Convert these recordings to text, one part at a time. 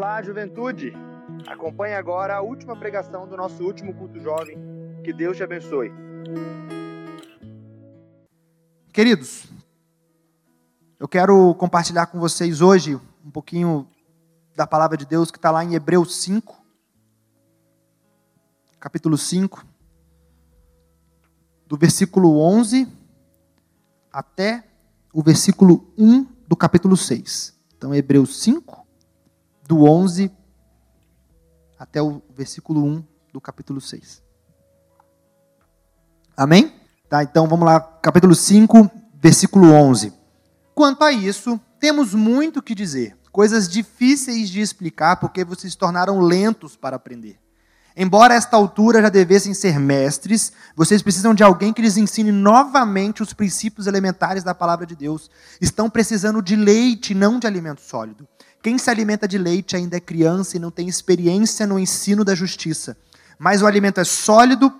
Olá, juventude! Acompanhe agora a última pregação do nosso último culto jovem. Que Deus te abençoe. Queridos, eu quero compartilhar com vocês hoje um pouquinho da palavra de Deus que está lá em Hebreus 5, capítulo 5, do versículo 11 até o versículo 1 do capítulo 6. Então, Hebreus 5, do 11 até o versículo 1 do capítulo 6. Amém? Tá, então vamos lá, capítulo 5, versículo 11. Quanto a isso, temos muito que dizer, coisas difíceis de explicar porque vocês se tornaram lentos para aprender. Embora a esta altura já devessem ser mestres, vocês precisam de alguém que lhes ensine novamente os princípios elementares da palavra de Deus. Estão precisando de leite, não de alimento sólido. Quem se alimenta de leite ainda é criança e não tem experiência no ensino da justiça. Mas o alimento é sólido,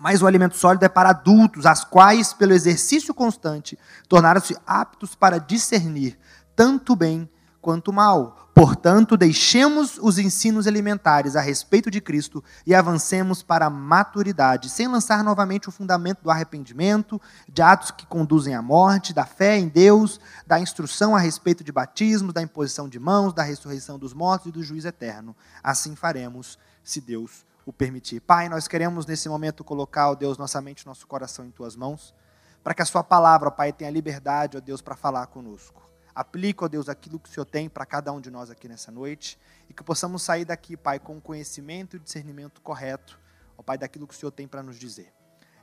mas o alimento sólido é para adultos, as quais, pelo exercício constante, tornaram-se aptos para discernir tanto bem quanto mal. Portanto, deixemos os ensinos elementares a respeito de Cristo e avancemos para a maturidade, sem lançar novamente o fundamento do arrependimento, de atos que conduzem à morte, da fé em Deus, da instrução a respeito de batismo, da imposição de mãos, da ressurreição dos mortos e do juízo eterno. Assim faremos, se Deus o permitir. Pai, nós queremos nesse momento colocar, ó Deus, nossa mente, nosso coração em tuas mãos, para que a sua palavra, Pai, tenha liberdade, ó Deus, para falar conosco. Aplica, ó Deus, aquilo que o Senhor tem para cada um de nós aqui nessa noite e que possamos sair daqui, Pai, com o conhecimento e discernimento correto, ó Pai, daquilo que o Senhor tem para nos dizer.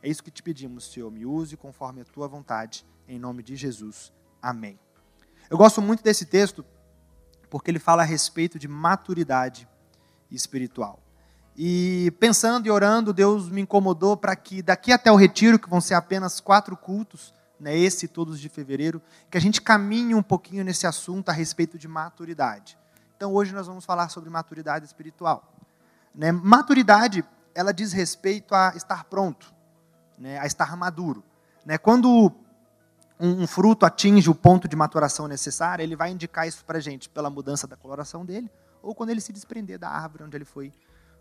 É isso que te pedimos, Senhor. Me use conforme a tua vontade, em nome de Jesus. Amém. Eu gosto muito desse texto porque ele fala a respeito de maturidade espiritual. E pensando e orando, Deus me incomodou para que daqui até o retiro, que vão ser apenas quatro cultos, né, esse todos de fevereiro, que a gente caminhe um pouquinho nesse assunto a respeito de maturidade. Então hoje nós vamos falar sobre maturidade espiritual. Né, maturidade, ela diz respeito a estar pronto, né, a estar maduro. Né, quando um, um fruto atinge o ponto de maturação necessário, ele vai indicar isso para a gente pela mudança da coloração dele, ou quando ele se desprender da árvore onde ele foi,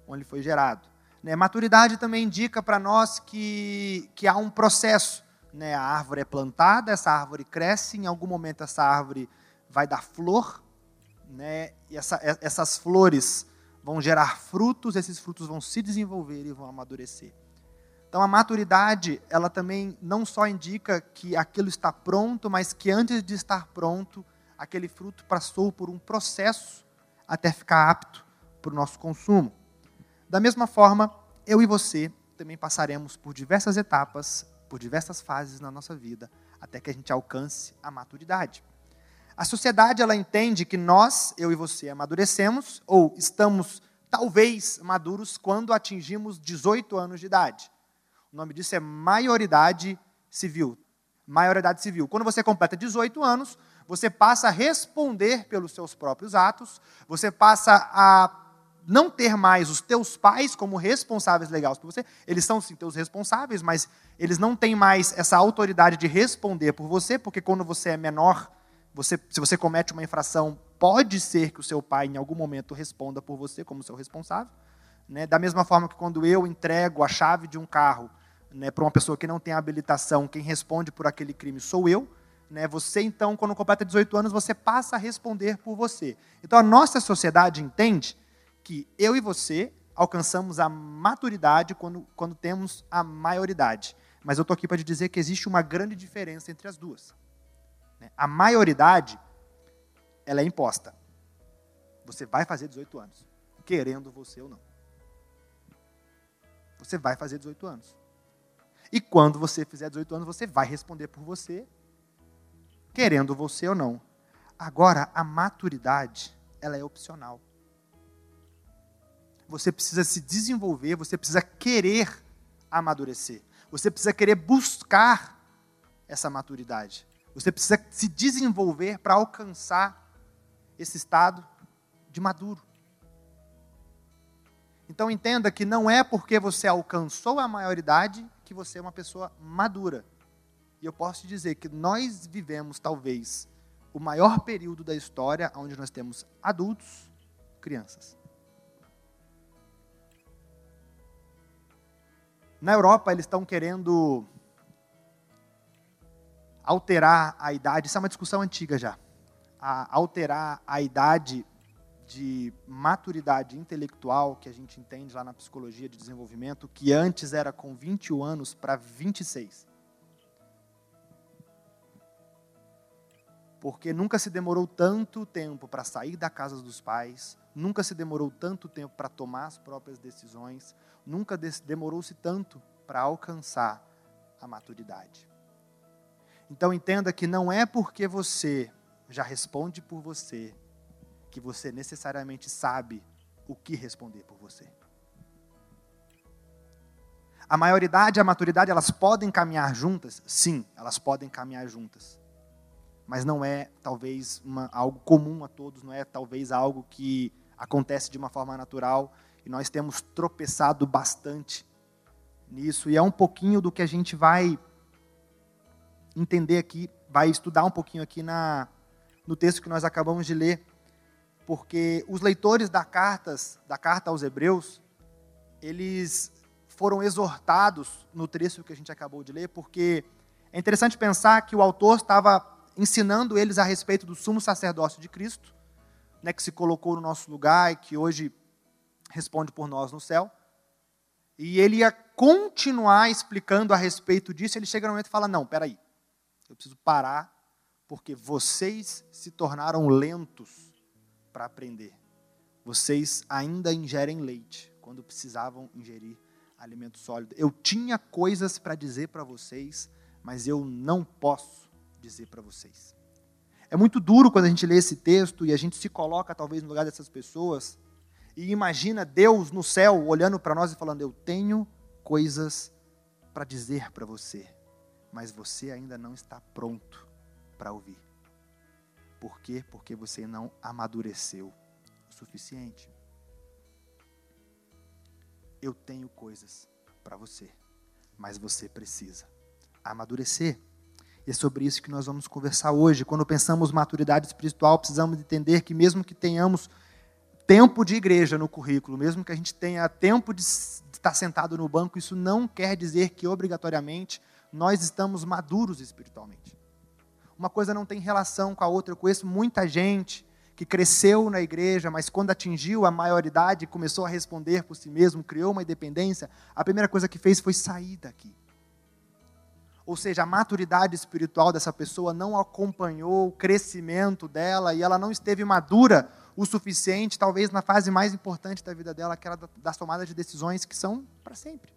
onde ele foi gerado. Né, maturidade também indica para nós que, que há um processo né, a árvore é plantada, essa árvore cresce, em algum momento essa árvore vai dar flor, né, e essa, essas flores vão gerar frutos, esses frutos vão se desenvolver e vão amadurecer. Então a maturidade, ela também não só indica que aquilo está pronto, mas que antes de estar pronto, aquele fruto passou por um processo até ficar apto para o nosso consumo. Da mesma forma, eu e você também passaremos por diversas etapas por diversas fases na nossa vida, até que a gente alcance a maturidade. A sociedade ela entende que nós, eu e você, amadurecemos ou estamos talvez maduros quando atingimos 18 anos de idade. O nome disso é maioridade civil. Maioridade civil. Quando você completa 18 anos, você passa a responder pelos seus próprios atos, você passa a não ter mais os teus pais como responsáveis legais por você. Eles são sim teus responsáveis, mas eles não têm mais essa autoridade de responder por você, porque quando você é menor, você, se você comete uma infração, pode ser que o seu pai em algum momento responda por você como seu responsável. Né? Da mesma forma que quando eu entrego a chave de um carro né, para uma pessoa que não tem habilitação, quem responde por aquele crime sou eu. Né? Você, então, quando completa 18 anos, você passa a responder por você. Então, a nossa sociedade entende que eu e você alcançamos a maturidade quando, quando temos a maioridade. Mas eu estou aqui para te dizer que existe uma grande diferença entre as duas. Né? A maioridade, ela é imposta. Você vai fazer 18 anos, querendo você ou não. Você vai fazer 18 anos. E quando você fizer 18 anos, você vai responder por você, querendo você ou não. Agora, a maturidade, ela é opcional você precisa se desenvolver, você precisa querer amadurecer. Você precisa querer buscar essa maturidade. Você precisa se desenvolver para alcançar esse estado de maduro. Então entenda que não é porque você alcançou a maioridade que você é uma pessoa madura. E eu posso te dizer que nós vivemos talvez o maior período da história onde nós temos adultos crianças. Na Europa, eles estão querendo alterar a idade, isso é uma discussão antiga já, a alterar a idade de maturidade intelectual que a gente entende lá na psicologia de desenvolvimento, que antes era com 21 anos para 26. Porque nunca se demorou tanto tempo para sair da casa dos pais, nunca se demorou tanto tempo para tomar as próprias decisões, nunca demorou-se tanto para alcançar a maturidade. Então entenda que não é porque você já responde por você que você necessariamente sabe o que responder por você. A maioridade e a maturidade, elas podem caminhar juntas? Sim, elas podem caminhar juntas. Mas não é, talvez, uma, algo comum a todos, não é, talvez, algo que acontece de uma forma natural. E nós temos tropeçado bastante nisso. E é um pouquinho do que a gente vai entender aqui, vai estudar um pouquinho aqui na, no texto que nós acabamos de ler porque os leitores da, cartas, da carta aos Hebreus, eles foram exortados no trecho que a gente acabou de ler, porque é interessante pensar que o autor estava ensinando eles a respeito do sumo sacerdócio de Cristo, né, que se colocou no nosso lugar e que hoje responde por nós no céu. E ele ia continuar explicando a respeito disso. Ele chega no momento e fala: Não, peraí, eu preciso parar, porque vocês se tornaram lentos para aprender. Vocês ainda ingerem leite quando precisavam ingerir alimento sólido. Eu tinha coisas para dizer para vocês, mas eu não posso dizer para vocês. É muito duro quando a gente lê esse texto e a gente se coloca talvez no lugar dessas pessoas e imagina Deus no céu olhando para nós e falando: Eu tenho coisas para dizer para você, mas você ainda não está pronto para ouvir. Por quê? Porque você não amadureceu o suficiente. Eu tenho coisas para você, mas você precisa amadurecer. E é sobre isso que nós vamos conversar hoje. Quando pensamos maturidade espiritual, precisamos entender que mesmo que tenhamos tempo de igreja no currículo, mesmo que a gente tenha tempo de estar sentado no banco, isso não quer dizer que obrigatoriamente nós estamos maduros espiritualmente uma coisa não tem relação com a outra. Eu conheço muita gente que cresceu na igreja, mas quando atingiu a maioridade, começou a responder por si mesmo, criou uma independência, a primeira coisa que fez foi sair daqui. Ou seja, a maturidade espiritual dessa pessoa não acompanhou o crescimento dela e ela não esteve madura o suficiente, talvez na fase mais importante da vida dela, aquela das tomadas de decisões que são para sempre.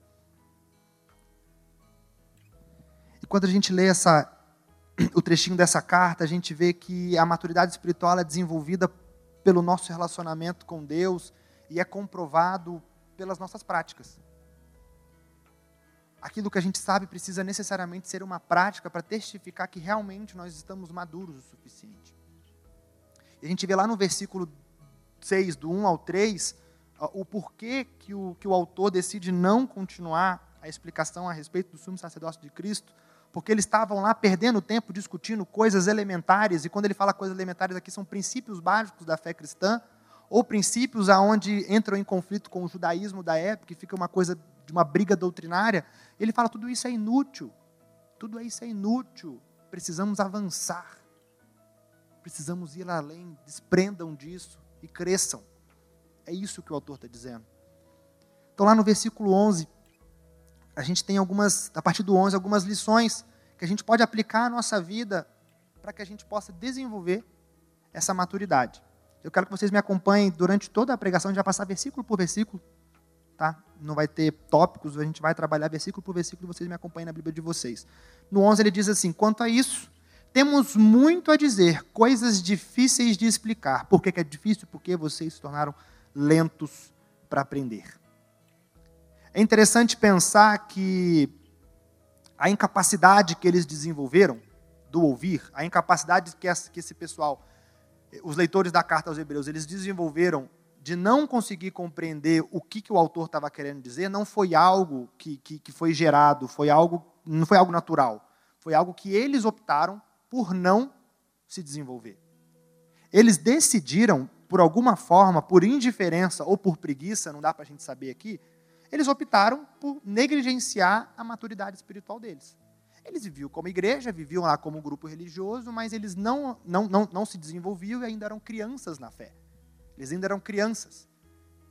E quando a gente lê essa o trechinho dessa carta, a gente vê que a maturidade espiritual é desenvolvida pelo nosso relacionamento com Deus e é comprovado pelas nossas práticas. Aquilo que a gente sabe precisa necessariamente ser uma prática para testificar que realmente nós estamos maduros o suficiente. A gente vê lá no versículo 6, do 1 ao 3, o porquê que o, que o autor decide não continuar a explicação a respeito do sumo sacerdócio de Cristo porque eles estavam lá perdendo tempo discutindo coisas elementares, e quando ele fala coisas elementares aqui são princípios básicos da fé cristã, ou princípios aonde entram em conflito com o judaísmo da época, e fica uma coisa de uma briga doutrinária. Ele fala tudo isso é inútil. Tudo isso é inútil. Precisamos avançar. Precisamos ir além, desprendam disso e cresçam. É isso que o autor está dizendo. Então lá no versículo 11, a gente tem algumas, a partir do 11, algumas lições que a gente pode aplicar à nossa vida para que a gente possa desenvolver essa maturidade. Eu quero que vocês me acompanhem durante toda a pregação, a gente vai passar versículo por versículo, tá? Não vai ter tópicos, a gente vai trabalhar versículo por versículo, vocês me acompanhem na Bíblia de vocês. No 11 ele diz assim: "Quanto a isso, temos muito a dizer, coisas difíceis de explicar. Por que, é difícil? Porque vocês se tornaram lentos para aprender. É interessante pensar que a incapacidade que eles desenvolveram do ouvir, a incapacidade que esse pessoal, os leitores da carta aos Hebreus, eles desenvolveram de não conseguir compreender o que, que o autor estava querendo dizer, não foi algo que, que, que foi gerado, foi algo, não foi algo natural. Foi algo que eles optaram por não se desenvolver. Eles decidiram por alguma forma, por indiferença ou por preguiça, não dá para a gente saber aqui, eles optaram por negligenciar a maturidade espiritual deles. Eles viviam como igreja, viviam lá como grupo religioso, mas eles não, não, não, não se desenvolviam e ainda eram crianças na fé. Eles ainda eram crianças.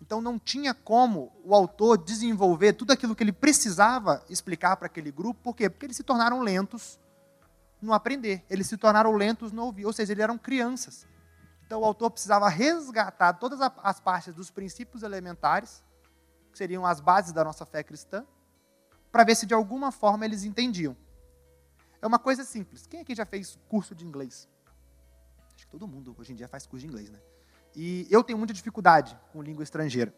Então não tinha como o autor desenvolver tudo aquilo que ele precisava explicar para aquele grupo. Por quê? Porque eles se tornaram lentos no aprender. Eles se tornaram lentos no ouvir. Ou seja, eles eram crianças. Então o autor precisava resgatar todas as partes dos princípios elementares, que seriam as bases da nossa fé cristã, para ver se de alguma forma eles entendiam. É uma coisa simples. Quem aqui já fez curso de inglês? Acho que todo mundo hoje em dia faz curso de inglês, né? E eu tenho muita dificuldade com língua estrangeira.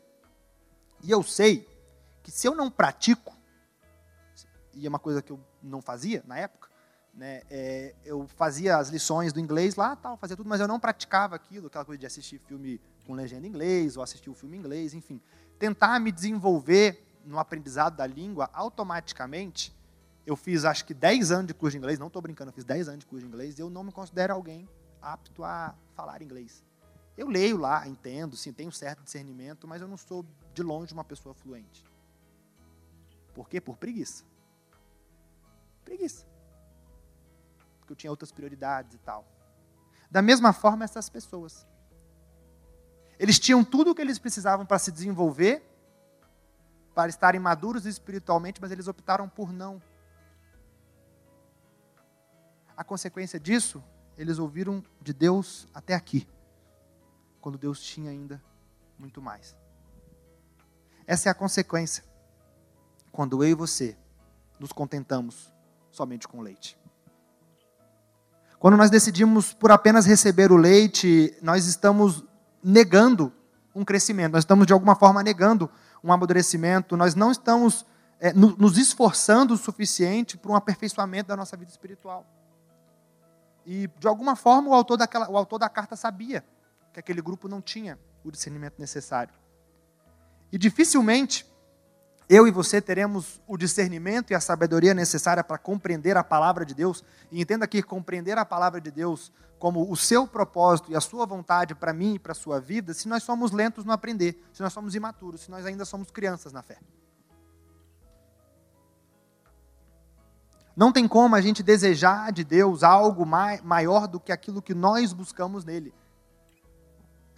E eu sei que se eu não pratico, e é uma coisa que eu não fazia na época, né, é, eu fazia as lições do inglês lá, tal, fazia tudo, mas eu não praticava aquilo, aquela coisa de assistir filme com legenda em inglês, ou assistir o filme em inglês, enfim. Tentar me desenvolver no aprendizado da língua automaticamente. Eu fiz acho que 10 anos de curso de inglês, não estou brincando, eu fiz 10 anos de curso de inglês e eu não me considero alguém apto a falar inglês. Eu leio lá, entendo, sim, tenho certo discernimento, mas eu não sou de longe uma pessoa fluente. Por quê? Por preguiça. Preguiça. Porque eu tinha outras prioridades e tal. Da mesma forma, essas pessoas. Eles tinham tudo o que eles precisavam para se desenvolver, para estarem maduros espiritualmente, mas eles optaram por não. A consequência disso, eles ouviram de Deus até aqui quando Deus tinha ainda muito mais. Essa é a consequência quando eu e você nos contentamos somente com leite. Quando nós decidimos por apenas receber o leite, nós estamos negando um crescimento, nós estamos de alguma forma negando um amadurecimento, nós não estamos é, nos esforçando o suficiente para um aperfeiçoamento da nossa vida espiritual. E de alguma forma o autor, daquela, o autor da carta sabia que aquele grupo não tinha o discernimento necessário. E dificilmente eu e você teremos o discernimento e a sabedoria necessária para compreender a palavra de Deus. E entenda que compreender a palavra de Deus como o seu propósito e a sua vontade para mim e para a sua vida, se nós somos lentos no aprender, se nós somos imaturos, se nós ainda somos crianças na fé. Não tem como a gente desejar de Deus algo maior do que aquilo que nós buscamos nele.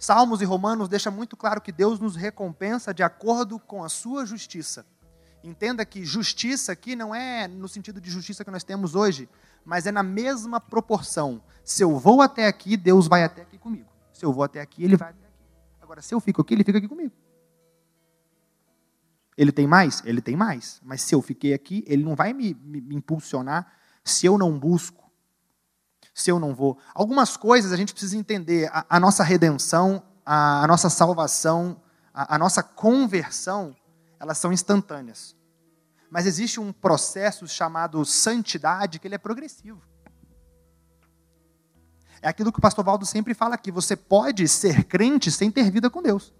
Salmos e Romanos deixa muito claro que Deus nos recompensa de acordo com a sua justiça. Entenda que justiça aqui não é no sentido de justiça que nós temos hoje, mas é na mesma proporção. Se eu vou até aqui, Deus vai até aqui comigo. Se eu vou até aqui, Ele vai até aqui. Agora, se eu fico aqui, Ele fica aqui comigo. Ele tem mais? Ele tem mais. Mas se eu fiquei aqui, Ele não vai me, me, me impulsionar se eu não busco se eu não vou. Algumas coisas a gente precisa entender. A, a nossa redenção, a, a nossa salvação, a, a nossa conversão, elas são instantâneas. Mas existe um processo chamado santidade que ele é progressivo. É aquilo que o pastor Valdo sempre fala aqui: você pode ser crente sem ter vida com Deus.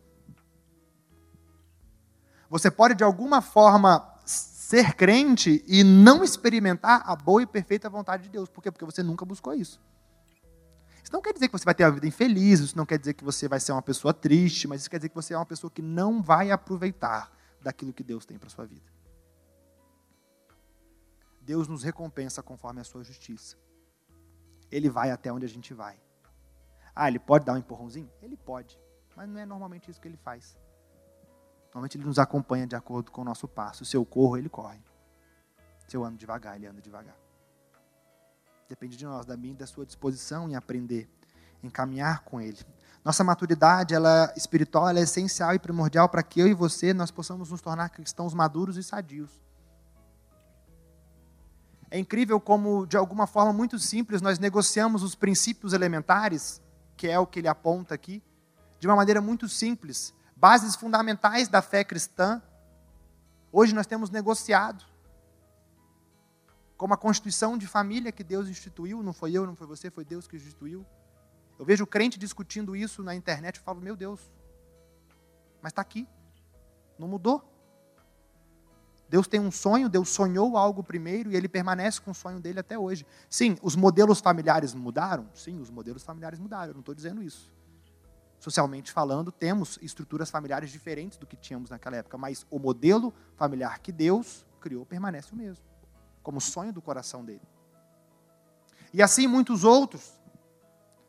Você pode, de alguma forma, ser crente e não experimentar a boa e perfeita vontade de Deus. Por quê? Porque você nunca buscou isso. Isso não quer dizer que você vai ter uma vida infeliz, isso não quer dizer que você vai ser uma pessoa triste, mas isso quer dizer que você é uma pessoa que não vai aproveitar daquilo que Deus tem para sua vida. Deus nos recompensa conforme a sua justiça. Ele vai até onde a gente vai. Ah, ele pode dar um empurrãozinho? Ele pode, mas não é normalmente isso que ele faz. Normalmente ele nos acompanha de acordo com o nosso passo. Se eu corro, ele corre. Se eu ando devagar, ele anda devagar. Depende de nós, da minha e da sua disposição em aprender, em caminhar com ele. Nossa maturidade ela, espiritual ela é essencial e primordial para que eu e você nós possamos nos tornar cristãos maduros e sadios. É incrível como, de alguma forma muito simples, nós negociamos os princípios elementares, que é o que ele aponta aqui, de uma maneira muito simples, bases fundamentais da fé cristã, hoje nós temos negociado. Como a constituição de família que Deus instituiu, não foi eu, não foi você, foi Deus que instituiu. Eu vejo crente discutindo isso na internet e falo, meu Deus, mas está aqui, não mudou. Deus tem um sonho, Deus sonhou algo primeiro e ele permanece com o sonho dele até hoje. Sim, os modelos familiares mudaram? Sim, os modelos familiares mudaram, eu não estou dizendo isso. Socialmente falando, temos estruturas familiares diferentes do que tínhamos naquela época, mas o modelo familiar que Deus criou permanece o mesmo, como sonho do coração dele. E assim muitos outros.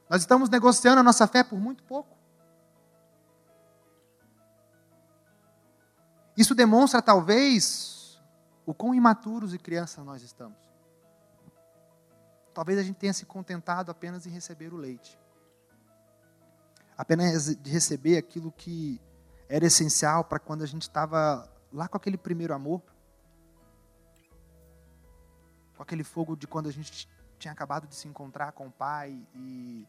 Nós estamos negociando a nossa fé por muito pouco. Isso demonstra, talvez, o quão imaturos e crianças nós estamos. Talvez a gente tenha se contentado apenas em receber o leite apenas de receber aquilo que era essencial para quando a gente estava lá com aquele primeiro amor, com aquele fogo de quando a gente tinha acabado de se encontrar com o Pai e,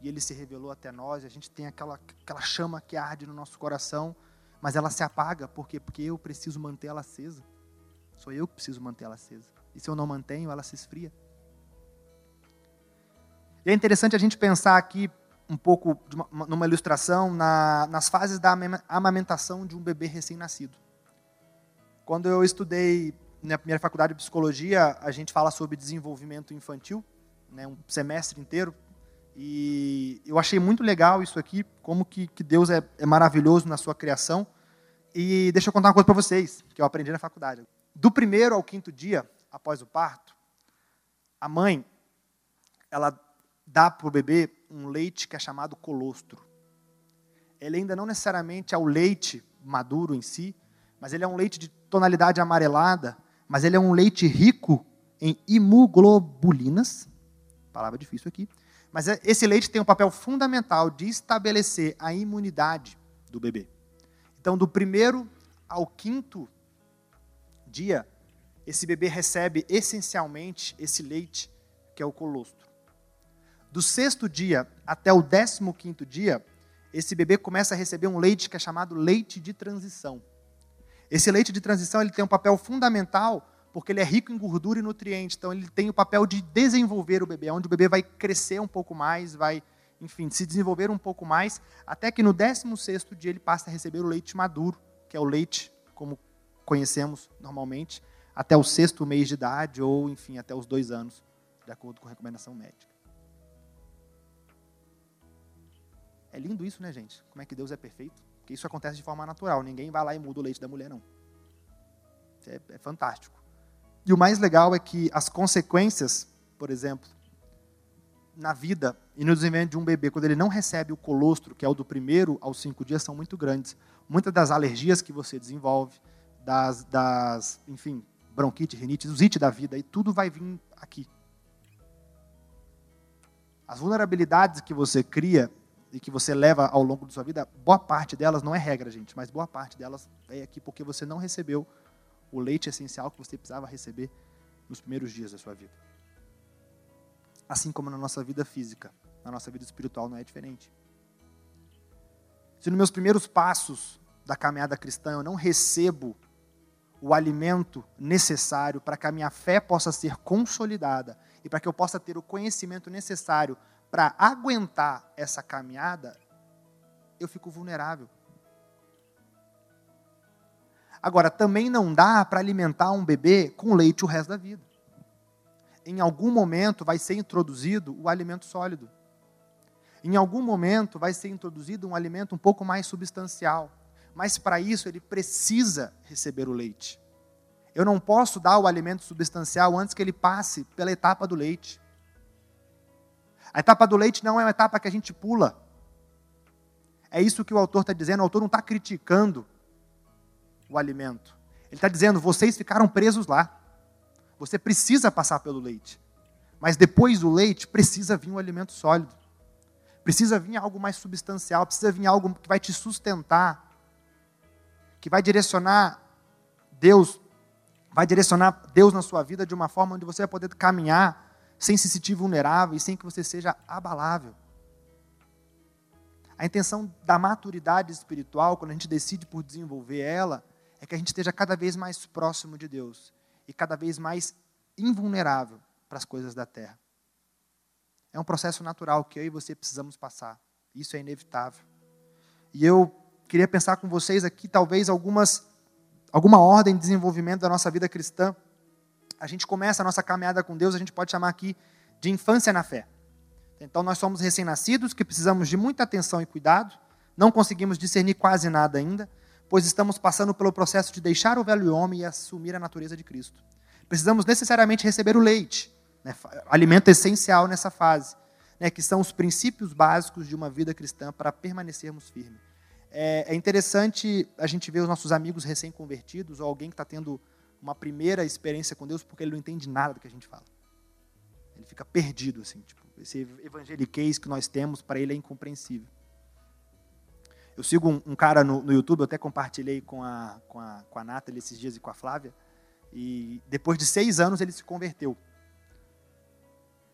e Ele se revelou até nós, a gente tem aquela, aquela chama que arde no nosso coração, mas ela se apaga, por quê? Porque eu preciso manter ela acesa. Sou eu que preciso manter ela acesa. E se eu não mantenho, ela se esfria. E é interessante a gente pensar aqui um pouco uma, numa ilustração na, nas fases da amamentação de um bebê recém-nascido. Quando eu estudei na primeira faculdade de psicologia, a gente fala sobre desenvolvimento infantil, né, um semestre inteiro, e eu achei muito legal isso aqui, como que, que Deus é, é maravilhoso na sua criação. E deixa eu contar uma coisa para vocês, que eu aprendi na faculdade. Do primeiro ao quinto dia, após o parto, a mãe, ela dá para o bebê um leite que é chamado colostro. Ele ainda não necessariamente é o leite maduro em si, mas ele é um leite de tonalidade amarelada, mas ele é um leite rico em imuglobulinas, palavra difícil aqui, mas é, esse leite tem um papel fundamental de estabelecer a imunidade do bebê. Então, do primeiro ao quinto dia, esse bebê recebe essencialmente esse leite que é o colostro. Do sexto dia até o décimo quinto dia, esse bebê começa a receber um leite que é chamado leite de transição. Esse leite de transição ele tem um papel fundamental porque ele é rico em gordura e nutrientes. Então ele tem o papel de desenvolver o bebê, onde o bebê vai crescer um pouco mais, vai, enfim, se desenvolver um pouco mais, até que no 16 dia ele passa a receber o leite maduro, que é o leite como conhecemos normalmente, até o sexto mês de idade ou, enfim, até os dois anos, de acordo com a recomendação médica. É lindo isso, né, gente? Como é que Deus é perfeito? Porque isso acontece de forma natural. Ninguém vai lá e muda o leite da mulher, não. É, é fantástico. E o mais legal é que as consequências, por exemplo, na vida e no desenvolvimento de um bebê, quando ele não recebe o colostro, que é o do primeiro aos cinco dias, são muito grandes. Muitas das alergias que você desenvolve, das, das enfim, bronquite, rinite, it da vida, e tudo vai vir aqui. As vulnerabilidades que você cria e que você leva ao longo da sua vida, boa parte delas não é regra, gente, mas boa parte delas é aqui porque você não recebeu o leite essencial que você precisava receber nos primeiros dias da sua vida. Assim como na nossa vida física, na nossa vida espiritual não é diferente. Se nos meus primeiros passos da caminhada cristã eu não recebo o alimento necessário para que a minha fé possa ser consolidada e para que eu possa ter o conhecimento necessário para aguentar essa caminhada, eu fico vulnerável. Agora, também não dá para alimentar um bebê com leite o resto da vida. Em algum momento vai ser introduzido o alimento sólido. Em algum momento vai ser introduzido um alimento um pouco mais substancial. Mas para isso ele precisa receber o leite. Eu não posso dar o alimento substancial antes que ele passe pela etapa do leite. A etapa do leite não é uma etapa que a gente pula. É isso que o autor está dizendo. O autor não está criticando o alimento. Ele está dizendo: vocês ficaram presos lá. Você precisa passar pelo leite. Mas depois do leite, precisa vir um alimento sólido. Precisa vir algo mais substancial. Precisa vir algo que vai te sustentar. Que vai direcionar Deus. Vai direcionar Deus na sua vida de uma forma onde você vai poder caminhar sem se sentir vulnerável e sem que você seja abalável. A intenção da maturidade espiritual, quando a gente decide por desenvolver ela, é que a gente esteja cada vez mais próximo de Deus e cada vez mais invulnerável para as coisas da terra. É um processo natural que eu e você precisamos passar. Isso é inevitável. E eu queria pensar com vocês aqui talvez algumas alguma ordem de desenvolvimento da nossa vida cristã a gente começa a nossa caminhada com Deus, a gente pode chamar aqui de infância na fé. Então nós somos recém-nascidos que precisamos de muita atenção e cuidado, não conseguimos discernir quase nada ainda, pois estamos passando pelo processo de deixar o velho homem e assumir a natureza de Cristo. Precisamos necessariamente receber o leite, né, alimento essencial nessa fase, né, que são os princípios básicos de uma vida cristã para permanecermos firmes. É, é interessante a gente ver os nossos amigos recém-convertidos ou alguém que está tendo uma primeira experiência com Deus porque ele não entende nada do que a gente fala. Ele fica perdido, assim, tipo, esse evangeliquez que nós temos, para ele é incompreensível. Eu sigo um, um cara no, no, YouTube, eu até compartilhei com a, com, a, com a Nathalie esses dias e com a Flávia, e depois de seis anos ele se converteu.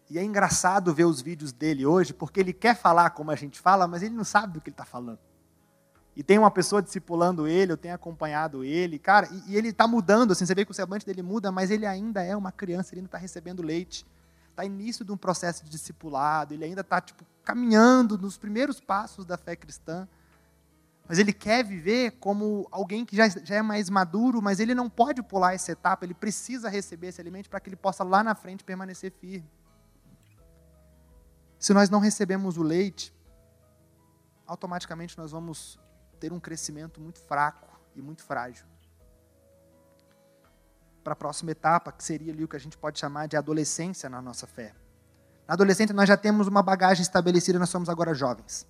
E é engraçado ver os vídeos dele hoje, porque ele quer falar como a gente fala, mas ele não sabe do que ele está falando. E tem uma pessoa discipulando ele, eu tenho acompanhado ele, cara, e, e ele está mudando, assim, você vê que o semblante dele muda, mas ele ainda é uma criança, ele ainda está recebendo leite. Está início de um processo de discipulado, ele ainda está tipo, caminhando nos primeiros passos da fé cristã. Mas ele quer viver como alguém que já, já é mais maduro, mas ele não pode pular essa etapa, ele precisa receber esse alimento para que ele possa lá na frente permanecer firme. Se nós não recebemos o leite, automaticamente nós vamos ter um crescimento muito fraco e muito frágil. Para a próxima etapa, que seria ali o que a gente pode chamar de adolescência na nossa fé. Na adolescência nós já temos uma bagagem estabelecida, nós somos agora jovens.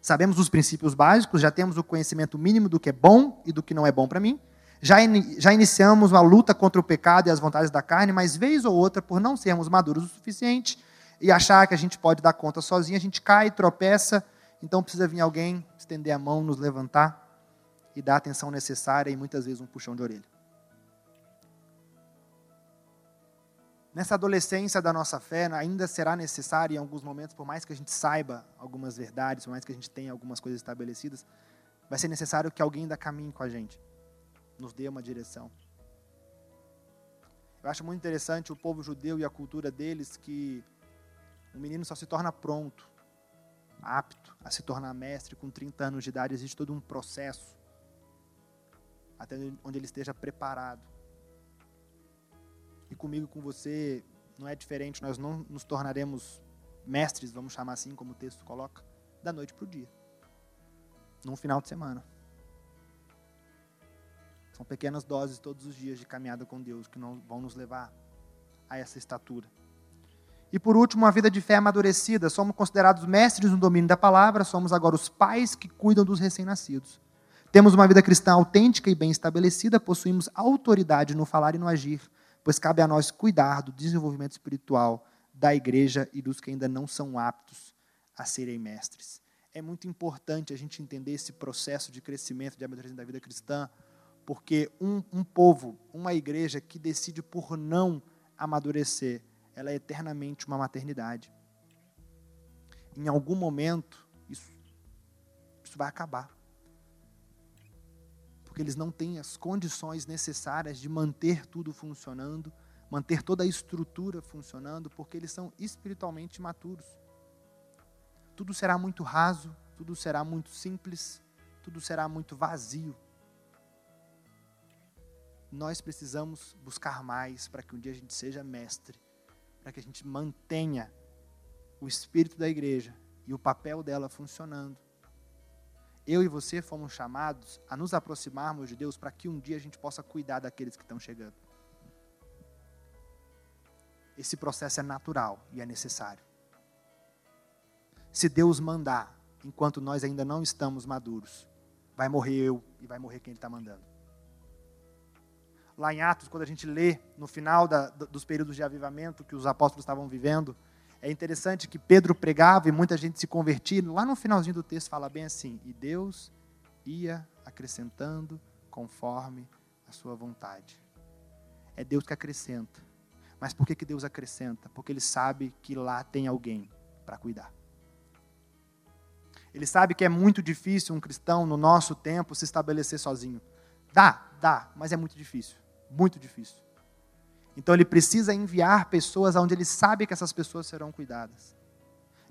Sabemos os princípios básicos, já temos o conhecimento mínimo do que é bom e do que não é bom para mim. Já, in, já iniciamos uma luta contra o pecado e as vontades da carne, mas vez ou outra, por não sermos maduros o suficiente e achar que a gente pode dar conta sozinho, a gente cai, tropeça, então precisa vir alguém estender a mão, nos levantar e dar a atenção necessária e muitas vezes um puxão de orelha. Nessa adolescência da nossa fé, ainda será necessário em alguns momentos, por mais que a gente saiba algumas verdades, por mais que a gente tenha algumas coisas estabelecidas, vai ser necessário que alguém ainda caminhe com a gente, nos dê uma direção. Eu acho muito interessante o povo judeu e a cultura deles que o menino só se torna pronto, apto a se tornar mestre com 30 anos de idade. Existe todo um processo até onde ele esteja preparado. E comigo, com você, não é diferente. Nós não nos tornaremos mestres, vamos chamar assim, como o texto coloca, da noite para o dia. Num final de semana. São pequenas doses todos os dias de caminhada com Deus que não vão nos levar a essa estatura. E por último, uma vida de fé amadurecida. Somos considerados mestres no domínio da palavra, somos agora os pais que cuidam dos recém-nascidos. Temos uma vida cristã autêntica e bem estabelecida, possuímos autoridade no falar e no agir pois cabe a nós cuidar do desenvolvimento espiritual da igreja e dos que ainda não são aptos a serem mestres. É muito importante a gente entender esse processo de crescimento, de amadurecimento da vida cristã, porque um, um povo, uma igreja que decide por não amadurecer, ela é eternamente uma maternidade. Em algum momento, isso, isso vai acabar porque eles não têm as condições necessárias de manter tudo funcionando, manter toda a estrutura funcionando, porque eles são espiritualmente maturos. Tudo será muito raso, tudo será muito simples, tudo será muito vazio. Nós precisamos buscar mais para que um dia a gente seja mestre, para que a gente mantenha o espírito da igreja e o papel dela funcionando eu e você fomos chamados a nos aproximarmos de Deus para que um dia a gente possa cuidar daqueles que estão chegando. Esse processo é natural e é necessário. Se Deus mandar, enquanto nós ainda não estamos maduros, vai morrer eu e vai morrer quem Ele está mandando. Lá em Atos, quando a gente lê no final da, dos períodos de avivamento que os apóstolos estavam vivendo, é interessante que Pedro pregava e muita gente se convertia. Lá no finalzinho do texto fala bem assim: e Deus ia acrescentando conforme a sua vontade. É Deus que acrescenta. Mas por que, que Deus acrescenta? Porque Ele sabe que lá tem alguém para cuidar. Ele sabe que é muito difícil um cristão no nosso tempo se estabelecer sozinho. Dá, dá, mas é muito difícil. Muito difícil. Então ele precisa enviar pessoas aonde ele sabe que essas pessoas serão cuidadas.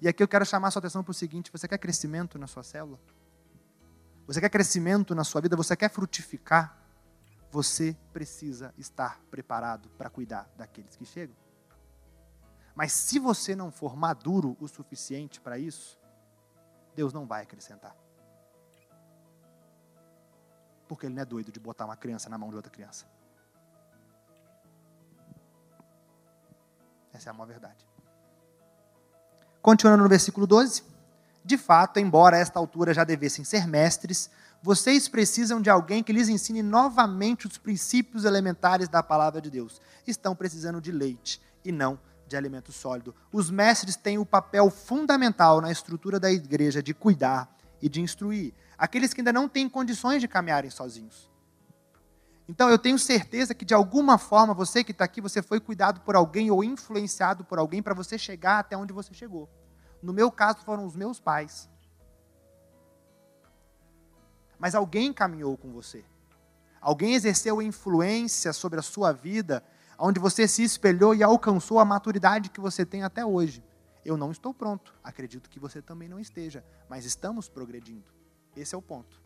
E aqui eu quero chamar a sua atenção para o seguinte: você quer crescimento na sua célula? Você quer crescimento na sua vida? Você quer frutificar? Você precisa estar preparado para cuidar daqueles que chegam. Mas se você não for maduro o suficiente para isso, Deus não vai acrescentar. Porque Ele não é doido de botar uma criança na mão de outra criança. Essa é a maior verdade. Continuando no versículo 12. De fato, embora a esta altura já devessem ser mestres, vocês precisam de alguém que lhes ensine novamente os princípios elementares da palavra de Deus. Estão precisando de leite e não de alimento sólido. Os mestres têm o papel fundamental na estrutura da igreja de cuidar e de instruir aqueles que ainda não têm condições de caminharem sozinhos. Então eu tenho certeza que de alguma forma você que está aqui, você foi cuidado por alguém ou influenciado por alguém para você chegar até onde você chegou. No meu caso foram os meus pais mas alguém caminhou com você. Alguém exerceu influência sobre a sua vida, onde você se espelhou e alcançou a maturidade que você tem até hoje. Eu não estou pronto, acredito que você também não esteja, mas estamos progredindo. Esse é o ponto.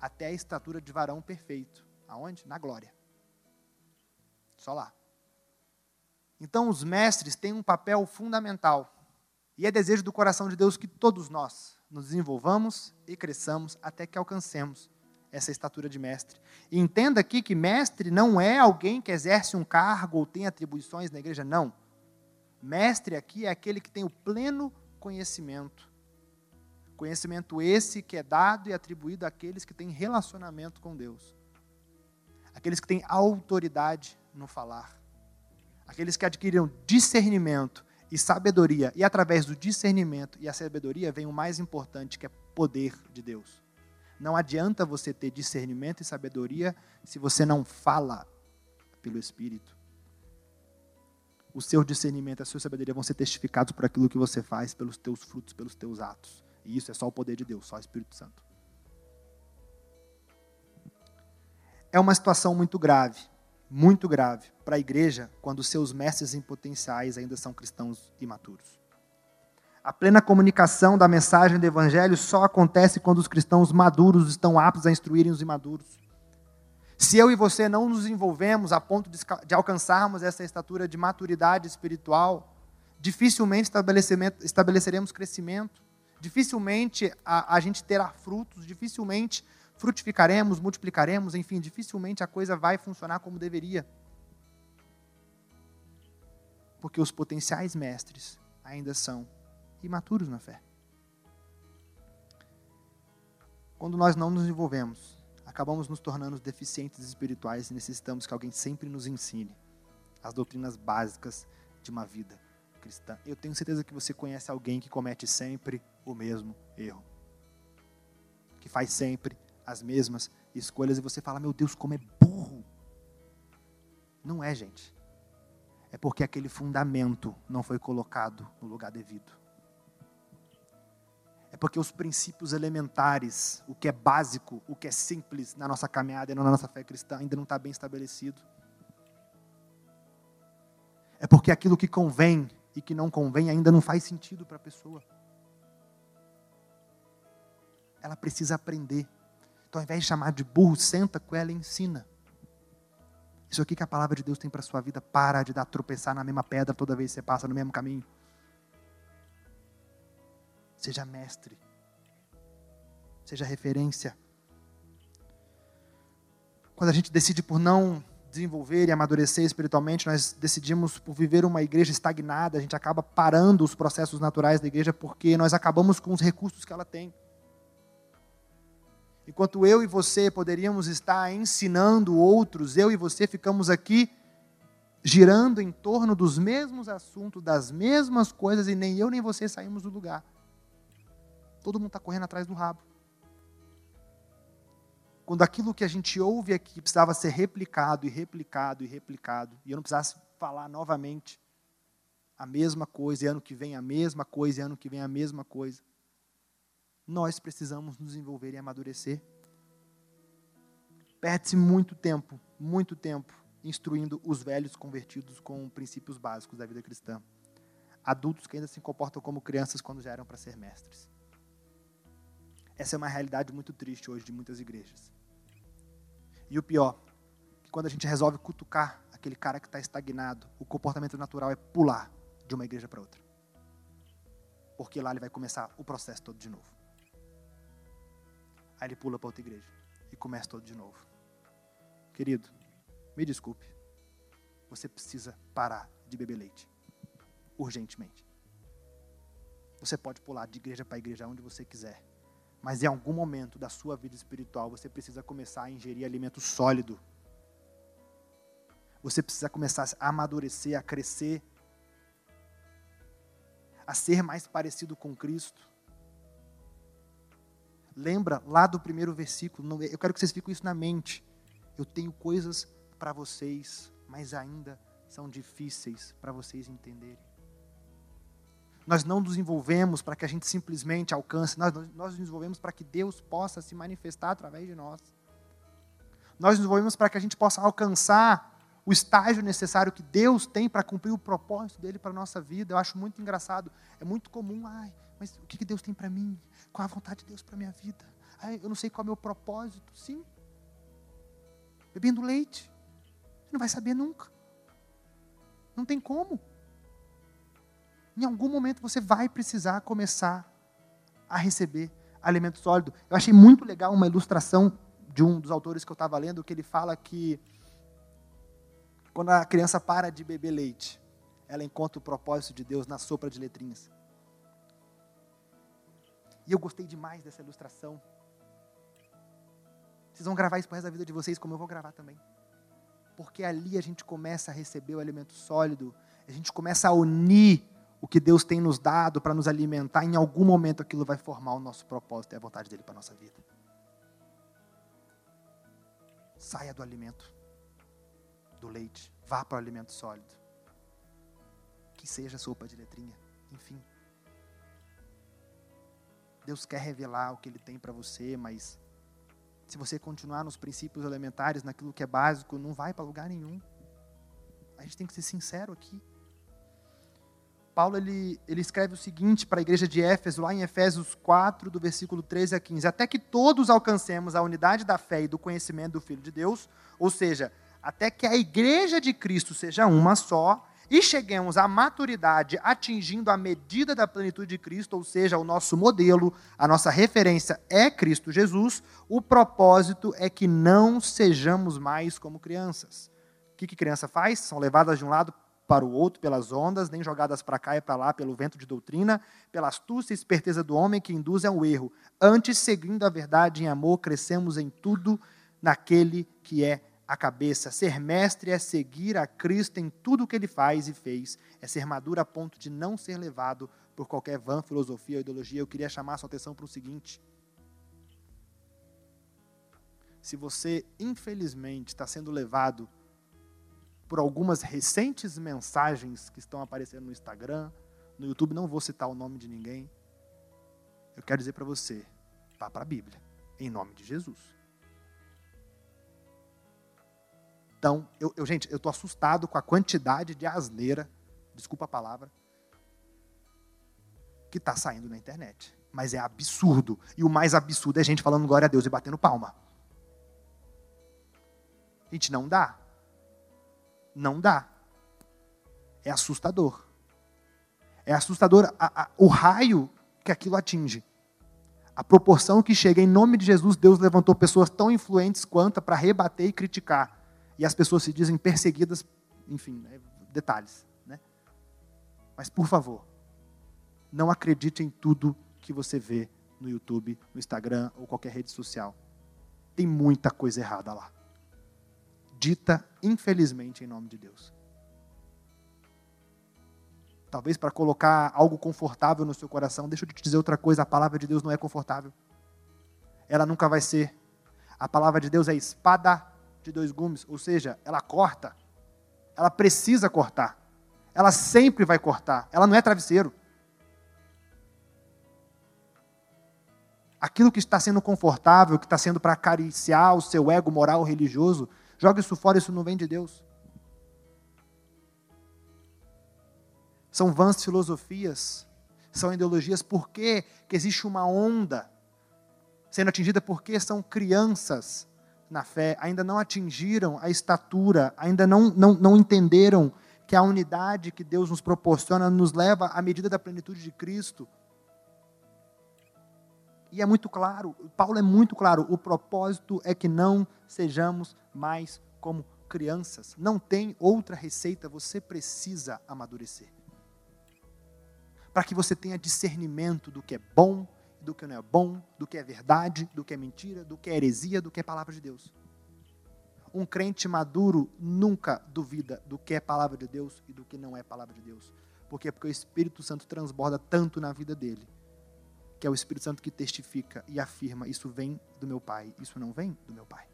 Até a estatura de varão perfeito. Aonde? Na glória. Só lá. Então, os mestres têm um papel fundamental. E é desejo do coração de Deus que todos nós, nos desenvolvamos e cresçamos até que alcancemos essa estatura de mestre. E entenda aqui que mestre não é alguém que exerce um cargo ou tem atribuições na igreja, não. Mestre aqui é aquele que tem o pleno conhecimento. Conhecimento esse que é dado e atribuído àqueles que têm relacionamento com Deus. Aqueles que têm autoridade no falar. Aqueles que adquiriram discernimento e sabedoria. E através do discernimento e a sabedoria vem o mais importante, que é poder de Deus. Não adianta você ter discernimento e sabedoria se você não fala pelo Espírito. O seu discernimento e a sua sabedoria vão ser testificados por aquilo que você faz, pelos teus frutos, pelos teus atos. E isso é só o poder de Deus, só o Espírito Santo. É uma situação muito grave muito grave para a igreja quando seus mestres em potenciais ainda são cristãos imaturos. A plena comunicação da mensagem do evangelho só acontece quando os cristãos maduros estão aptos a instruírem os imaduros. Se eu e você não nos envolvemos a ponto de, alcançarmos essa estatura de maturidade espiritual, dificilmente estabeleceremos crescimento, dificilmente a, a gente terá frutos, dificilmente frutificaremos, multiplicaremos, enfim, dificilmente a coisa vai funcionar como deveria. Porque os potenciais mestres ainda são imaturos na fé. Quando nós não nos envolvemos, acabamos nos tornando deficientes espirituais e necessitamos que alguém sempre nos ensine as doutrinas básicas de uma vida cristã. Eu tenho certeza que você conhece alguém que comete sempre o mesmo erro. Que faz sempre as mesmas escolhas e você fala, meu Deus, como é burro. Não é, gente. É porque aquele fundamento não foi colocado no lugar devido. É porque os princípios elementares, o que é básico, o que é simples na nossa caminhada e na nossa fé cristã, ainda não está bem estabelecido. É porque aquilo que convém e que não convém ainda não faz sentido para a pessoa. Ela precisa aprender. Então, ao invés de chamar de burro, senta com ela e ensina. Isso aqui que a palavra de Deus tem para a sua vida, para de dar tropeçar na mesma pedra toda vez que você passa no mesmo caminho. Seja mestre. Seja referência. Quando a gente decide por não desenvolver e amadurecer espiritualmente, nós decidimos por viver uma igreja estagnada, a gente acaba parando os processos naturais da igreja porque nós acabamos com os recursos que ela tem. Enquanto eu e você poderíamos estar ensinando outros, eu e você ficamos aqui girando em torno dos mesmos assuntos, das mesmas coisas, e nem eu nem você saímos do lugar. Todo mundo está correndo atrás do rabo. Quando aquilo que a gente ouve aqui precisava ser replicado e replicado e replicado, e eu não precisasse falar novamente a mesma coisa, e ano que vem a mesma coisa, e ano que vem a mesma coisa nós precisamos nos envolver e amadurecer. Perde-se muito tempo, muito tempo, instruindo os velhos convertidos com princípios básicos da vida cristã. Adultos que ainda se comportam como crianças quando já eram para ser mestres. Essa é uma realidade muito triste hoje de muitas igrejas. E o pior, que quando a gente resolve cutucar aquele cara que está estagnado, o comportamento natural é pular de uma igreja para outra. Porque lá ele vai começar o processo todo de novo. Aí ele pula para outra igreja e começa todo de novo. Querido, me desculpe. Você precisa parar de beber leite. Urgentemente. Você pode pular de igreja para igreja onde você quiser. Mas em algum momento da sua vida espiritual você precisa começar a ingerir alimento sólido. Você precisa começar a amadurecer, a crescer, a ser mais parecido com Cristo. Lembra lá do primeiro versículo, eu quero que vocês fiquem isso na mente. Eu tenho coisas para vocês, mas ainda são difíceis para vocês entenderem. Nós não nos desenvolvemos para que a gente simplesmente alcance, nós, nós nos desenvolvemos para que Deus possa se manifestar através de nós. Nós nos desenvolvemos para que a gente possa alcançar o estágio necessário que Deus tem para cumprir o propósito dele para a nossa vida. Eu acho muito engraçado. É muito comum, ai, mas o que Deus tem para mim? Qual a vontade de Deus para a minha vida? Ai, eu não sei qual é o meu propósito. Sim. Bebendo leite. Não vai saber nunca. Não tem como. Em algum momento você vai precisar começar a receber alimento sólido. Eu achei muito legal uma ilustração de um dos autores que eu estava lendo, que ele fala que quando a criança para de beber leite, ela encontra o propósito de Deus na sopa de letrinhas. E eu gostei demais dessa ilustração. Vocês vão gravar isso para da vida de vocês, como eu vou gravar também. Porque ali a gente começa a receber o alimento sólido, a gente começa a unir o que Deus tem nos dado para nos alimentar, em algum momento aquilo vai formar o nosso propósito e a vontade dele para a nossa vida. Saia do alimento do leite, vá para o alimento sólido. Que seja sopa de letrinha, enfim. Deus quer revelar o que Ele tem para você, mas se você continuar nos princípios elementares, naquilo que é básico, não vai para lugar nenhum. A gente tem que ser sincero aqui. Paulo ele, ele escreve o seguinte para a igreja de Éfeso, lá em Efésios 4, do versículo 13 a 15: Até que todos alcancemos a unidade da fé e do conhecimento do Filho de Deus, ou seja, até que a igreja de Cristo seja uma só e cheguemos à maturidade atingindo a medida da plenitude de Cristo, ou seja, o nosso modelo, a nossa referência é Cristo Jesus, o propósito é que não sejamos mais como crianças. O que, que criança faz? São levadas de um lado para o outro pelas ondas, nem jogadas para cá e para lá pelo vento de doutrina, pela astúcia e esperteza do homem que induz ao erro. Antes, seguindo a verdade em amor, crescemos em tudo naquele que é a cabeça. Ser mestre é seguir a Cristo em tudo o que ele faz e fez. É ser maduro a ponto de não ser levado por qualquer vã, filosofia ou ideologia. Eu queria chamar a sua atenção para o seguinte. Se você, infelizmente, está sendo levado por algumas recentes mensagens que estão aparecendo no Instagram, no YouTube, não vou citar o nome de ninguém, eu quero dizer para você, vá para a Bíblia, em nome de Jesus. Então, eu, eu gente, eu estou assustado com a quantidade de asneira, desculpa a palavra, que está saindo na internet. Mas é absurdo. E o mais absurdo é a gente falando glória a Deus e batendo palma. Gente, não dá. Não dá. É assustador. É assustador a, a, o raio que aquilo atinge. A proporção que chega. Em nome de Jesus, Deus levantou pessoas tão influentes quanto para rebater e criticar e as pessoas se dizem perseguidas, enfim, né, detalhes. Né? Mas, por favor, não acredite em tudo que você vê no YouTube, no Instagram ou qualquer rede social. Tem muita coisa errada lá. Dita, infelizmente, em nome de Deus. Talvez para colocar algo confortável no seu coração, deixa eu te dizer outra coisa: a palavra de Deus não é confortável. Ela nunca vai ser. A palavra de Deus é espada de dois gumes, ou seja, ela corta. Ela precisa cortar. Ela sempre vai cortar. Ela não é travesseiro. Aquilo que está sendo confortável, que está sendo para acariciar o seu ego moral religioso, joga isso fora, isso não vem de Deus. São vãs filosofias, são ideologias, por que existe uma onda sendo atingida? Porque são crianças na fé, ainda não atingiram a estatura, ainda não, não, não entenderam que a unidade que Deus nos proporciona nos leva à medida da plenitude de Cristo. E é muito claro, Paulo é muito claro, o propósito é que não sejamos mais como crianças. Não tem outra receita, você precisa amadurecer. Para que você tenha discernimento do que é bom, do que não é bom, do que é verdade, do que é mentira, do que é heresia, do que é palavra de Deus. Um crente maduro nunca duvida do que é palavra de Deus e do que não é palavra de Deus. Por quê? Porque o Espírito Santo transborda tanto na vida dele, que é o Espírito Santo que testifica e afirma: Isso vem do meu Pai, isso não vem do meu Pai.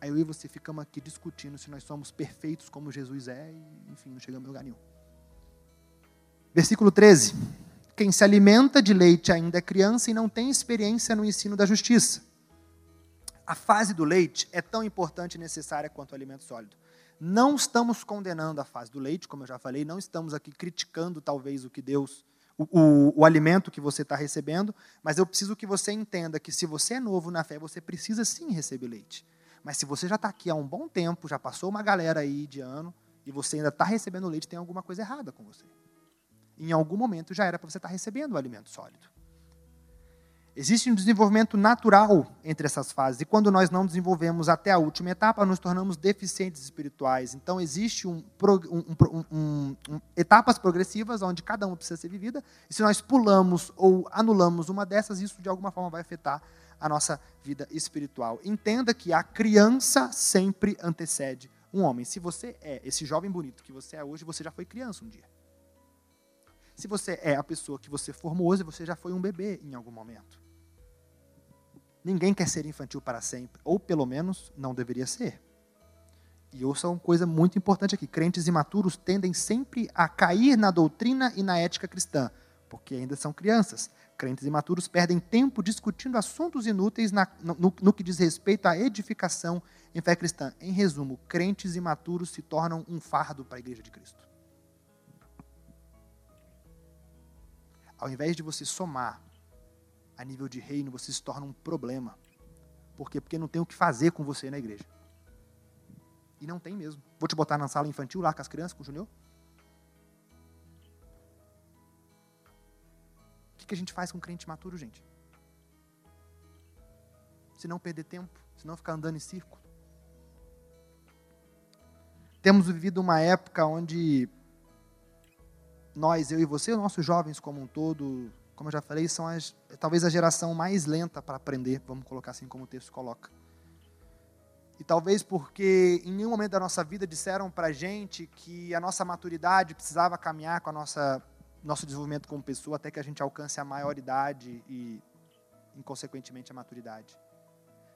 Aí eu e você ficamos aqui discutindo se nós somos perfeitos como Jesus é, e enfim, não chegamos a lugar nenhum. Versículo 13. Quem se alimenta de leite ainda é criança e não tem experiência no ensino da justiça. A fase do leite é tão importante e necessária quanto o alimento sólido. Não estamos condenando a fase do leite, como eu já falei, não estamos aqui criticando talvez o que Deus, o, o, alimento que você está recebendo, mas eu preciso que você entenda que se você é novo na fé, você precisa sim receber leite. Mas se você já está aqui há um bom tempo, já passou uma galera aí de ano, e você ainda está recebendo leite, tem alguma coisa errada com você. Em algum momento já era para você estar tá recebendo o alimento sólido. Existe um desenvolvimento natural entre essas fases, e quando nós não desenvolvemos até a última etapa, nos tornamos deficientes espirituais. Então, existe um, um, um, etapas progressivas onde cada uma precisa ser vivida, e se nós pulamos ou anulamos uma dessas, isso de alguma forma vai afetar a nossa vida espiritual. Entenda que a criança sempre antecede um homem. Se você é esse jovem bonito que você é hoje, você já foi criança um dia. Se você é a pessoa que você formou hoje, você já foi um bebê em algum momento. Ninguém quer ser infantil para sempre, ou pelo menos não deveria ser. E ouça uma coisa muito importante aqui: crentes imaturos tendem sempre a cair na doutrina e na ética cristã, porque ainda são crianças. Crentes imaturos perdem tempo discutindo assuntos inúteis na, no, no, que diz respeito à edificação em fé cristã. Em resumo, crentes imaturos se tornam um fardo para a igreja de Cristo. Ao invés de você somar a nível de reino, você se torna um problema. Por quê? Porque não tem o que fazer com você na igreja. E não tem mesmo. Vou te botar na sala infantil lá com as crianças, com o Junior. que a gente faz com crente maturo, gente? Se não perder tempo, se não ficar andando em círculo. Temos vivido uma época onde nós, eu e você, nossos jovens como um todo, como eu já falei, são as, talvez a geração mais lenta para aprender, vamos colocar assim como o texto coloca. E talvez porque em nenhum momento da nossa vida disseram para a gente que a nossa maturidade precisava caminhar com a nossa nosso desenvolvimento como pessoa até que a gente alcance a maioridade e, inconsequentemente, a maturidade.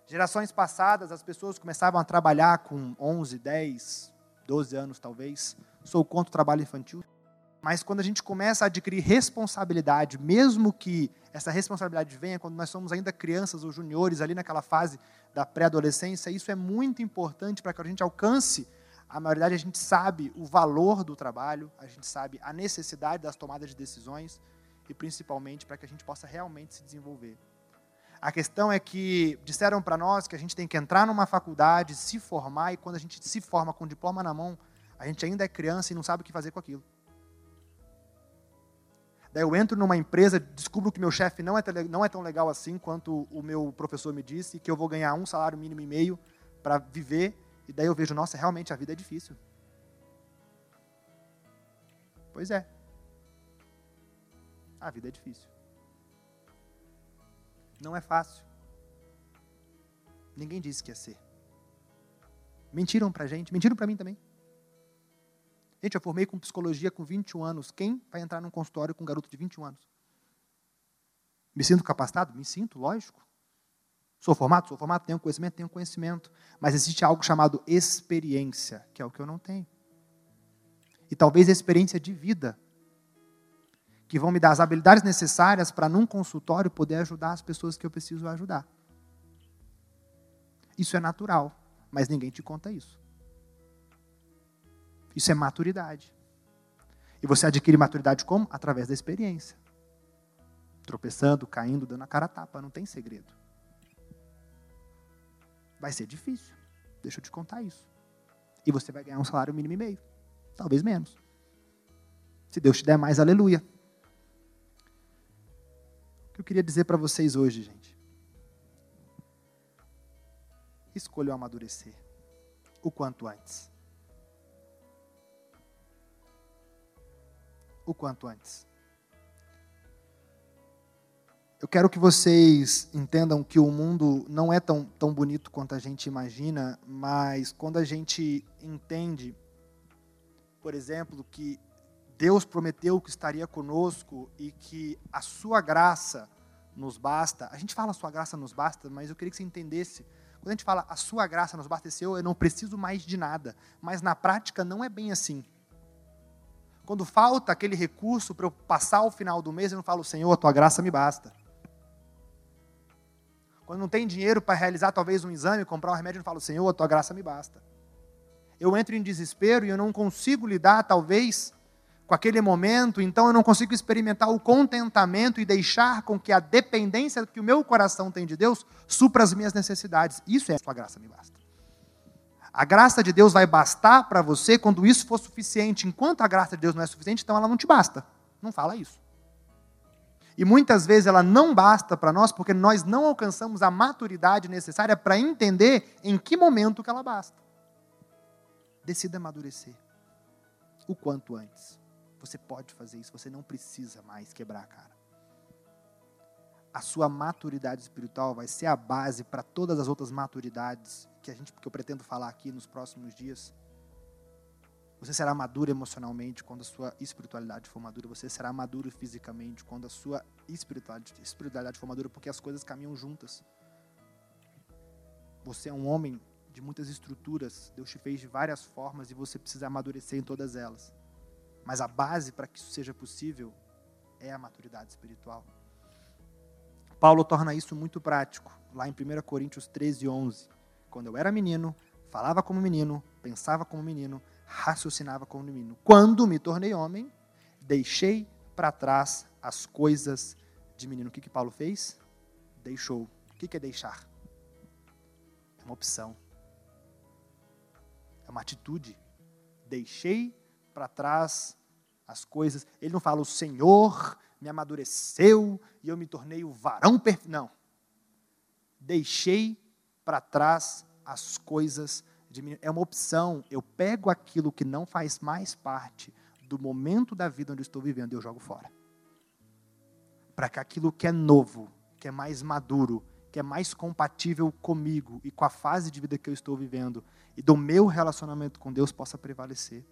Gerações passadas, as pessoas começavam a trabalhar com 11, 10, 12 anos, talvez. Sou contra o trabalho infantil. Mas quando a gente começa a adquirir responsabilidade, mesmo que essa responsabilidade venha quando nós somos ainda crianças ou juniores, ali naquela fase da pré-adolescência, isso é muito importante para que a gente alcance a maioridade a gente sabe o valor do trabalho, a gente sabe a necessidade das tomadas de decisões e principalmente para que a gente possa realmente se desenvolver. A questão é que disseram para nós que a gente tem que entrar numa faculdade, se formar e quando a gente se forma com o diploma na mão, a gente ainda é criança e não sabe o que fazer com aquilo. Daí eu entro numa empresa, descubro que meu chefe não é, não é tão legal assim quanto o meu professor me disse, que eu vou ganhar um salário mínimo e meio para viver e daí eu vejo, nossa, realmente a vida é difícil. Pois é. A vida é difícil. Não é fácil. Ninguém disse que ia ser. Mentiram pra gente, mentiram pra mim também. Gente, eu formei com psicologia com 21 anos. Quem vai entrar num consultório com um garoto de 21 anos? Me sinto capacitado? Me sinto, lógico. Sou formado? Sou formado, tenho conhecimento? Tenho conhecimento. Mas existe algo chamado experiência, que é o que eu não tenho. E talvez experiência de vida, que vão me dar as habilidades necessárias para, num consultório, poder ajudar as pessoas que eu preciso ajudar. Isso é natural, mas ninguém te conta isso. Isso é maturidade. E você adquire maturidade como? Através da experiência. Tropeçando, caindo, dando a cara a tapa, não tem segredo. Vai ser difícil. Deixa eu te contar isso. E você vai ganhar um salário mínimo e meio. Talvez menos. Se Deus te der mais, aleluia. O que eu queria dizer para vocês hoje, gente? Escolha amadurecer o quanto antes. O quanto antes. Eu quero que vocês entendam que o mundo não é tão, tão bonito quanto a gente imagina, mas quando a gente entende, por exemplo, que Deus prometeu que estaria conosco e que a sua graça nos basta. A gente fala a sua graça nos basta, mas eu queria que você entendesse. Quando a gente fala a sua graça nos basta, eu não preciso mais de nada. Mas na prática não é bem assim. Quando falta aquele recurso para eu passar o final do mês, eu não falo, Senhor, a tua graça me basta. Quando não tem dinheiro para realizar talvez um exame, comprar um remédio, eu falo, Senhor, a tua graça me basta. Eu entro em desespero e eu não consigo lidar, talvez, com aquele momento, então eu não consigo experimentar o contentamento e deixar com que a dependência que o meu coração tem de Deus supra as minhas necessidades. Isso é a tua graça me basta. A graça de Deus vai bastar para você quando isso for suficiente. Enquanto a graça de Deus não é suficiente, então ela não te basta. Não fala isso. E muitas vezes ela não basta para nós porque nós não alcançamos a maturidade necessária para entender em que momento que ela basta. Decida amadurecer o quanto antes. Você pode fazer isso, você não precisa mais quebrar a cara. A sua maturidade espiritual vai ser a base para todas as outras maturidades que a gente que eu pretendo falar aqui nos próximos dias. Você será maduro emocionalmente quando a sua espiritualidade for madura. Você será maduro fisicamente quando a sua espiritualidade, espiritualidade for madura, porque as coisas caminham juntas. Você é um homem de muitas estruturas. Deus te fez de várias formas e você precisa amadurecer em todas elas. Mas a base para que isso seja possível é a maturidade espiritual. Paulo torna isso muito prático, lá em 1 Coríntios 13, 11. Quando eu era menino, falava como menino, pensava como menino, raciocinava como menino. Quando me tornei homem, deixei para trás as coisas de menino. O que, que Paulo fez? Deixou. O que, que é deixar? É uma opção. É uma atitude. Deixei para trás as coisas. Ele não fala, o Senhor me amadureceu e eu me tornei o varão perfeito. Não. Deixei para trás as coisas é uma opção. Eu pego aquilo que não faz mais parte do momento da vida onde estou vivendo e eu jogo fora. Para que aquilo que é novo, que é mais maduro, que é mais compatível comigo e com a fase de vida que eu estou vivendo e do meu relacionamento com Deus possa prevalecer.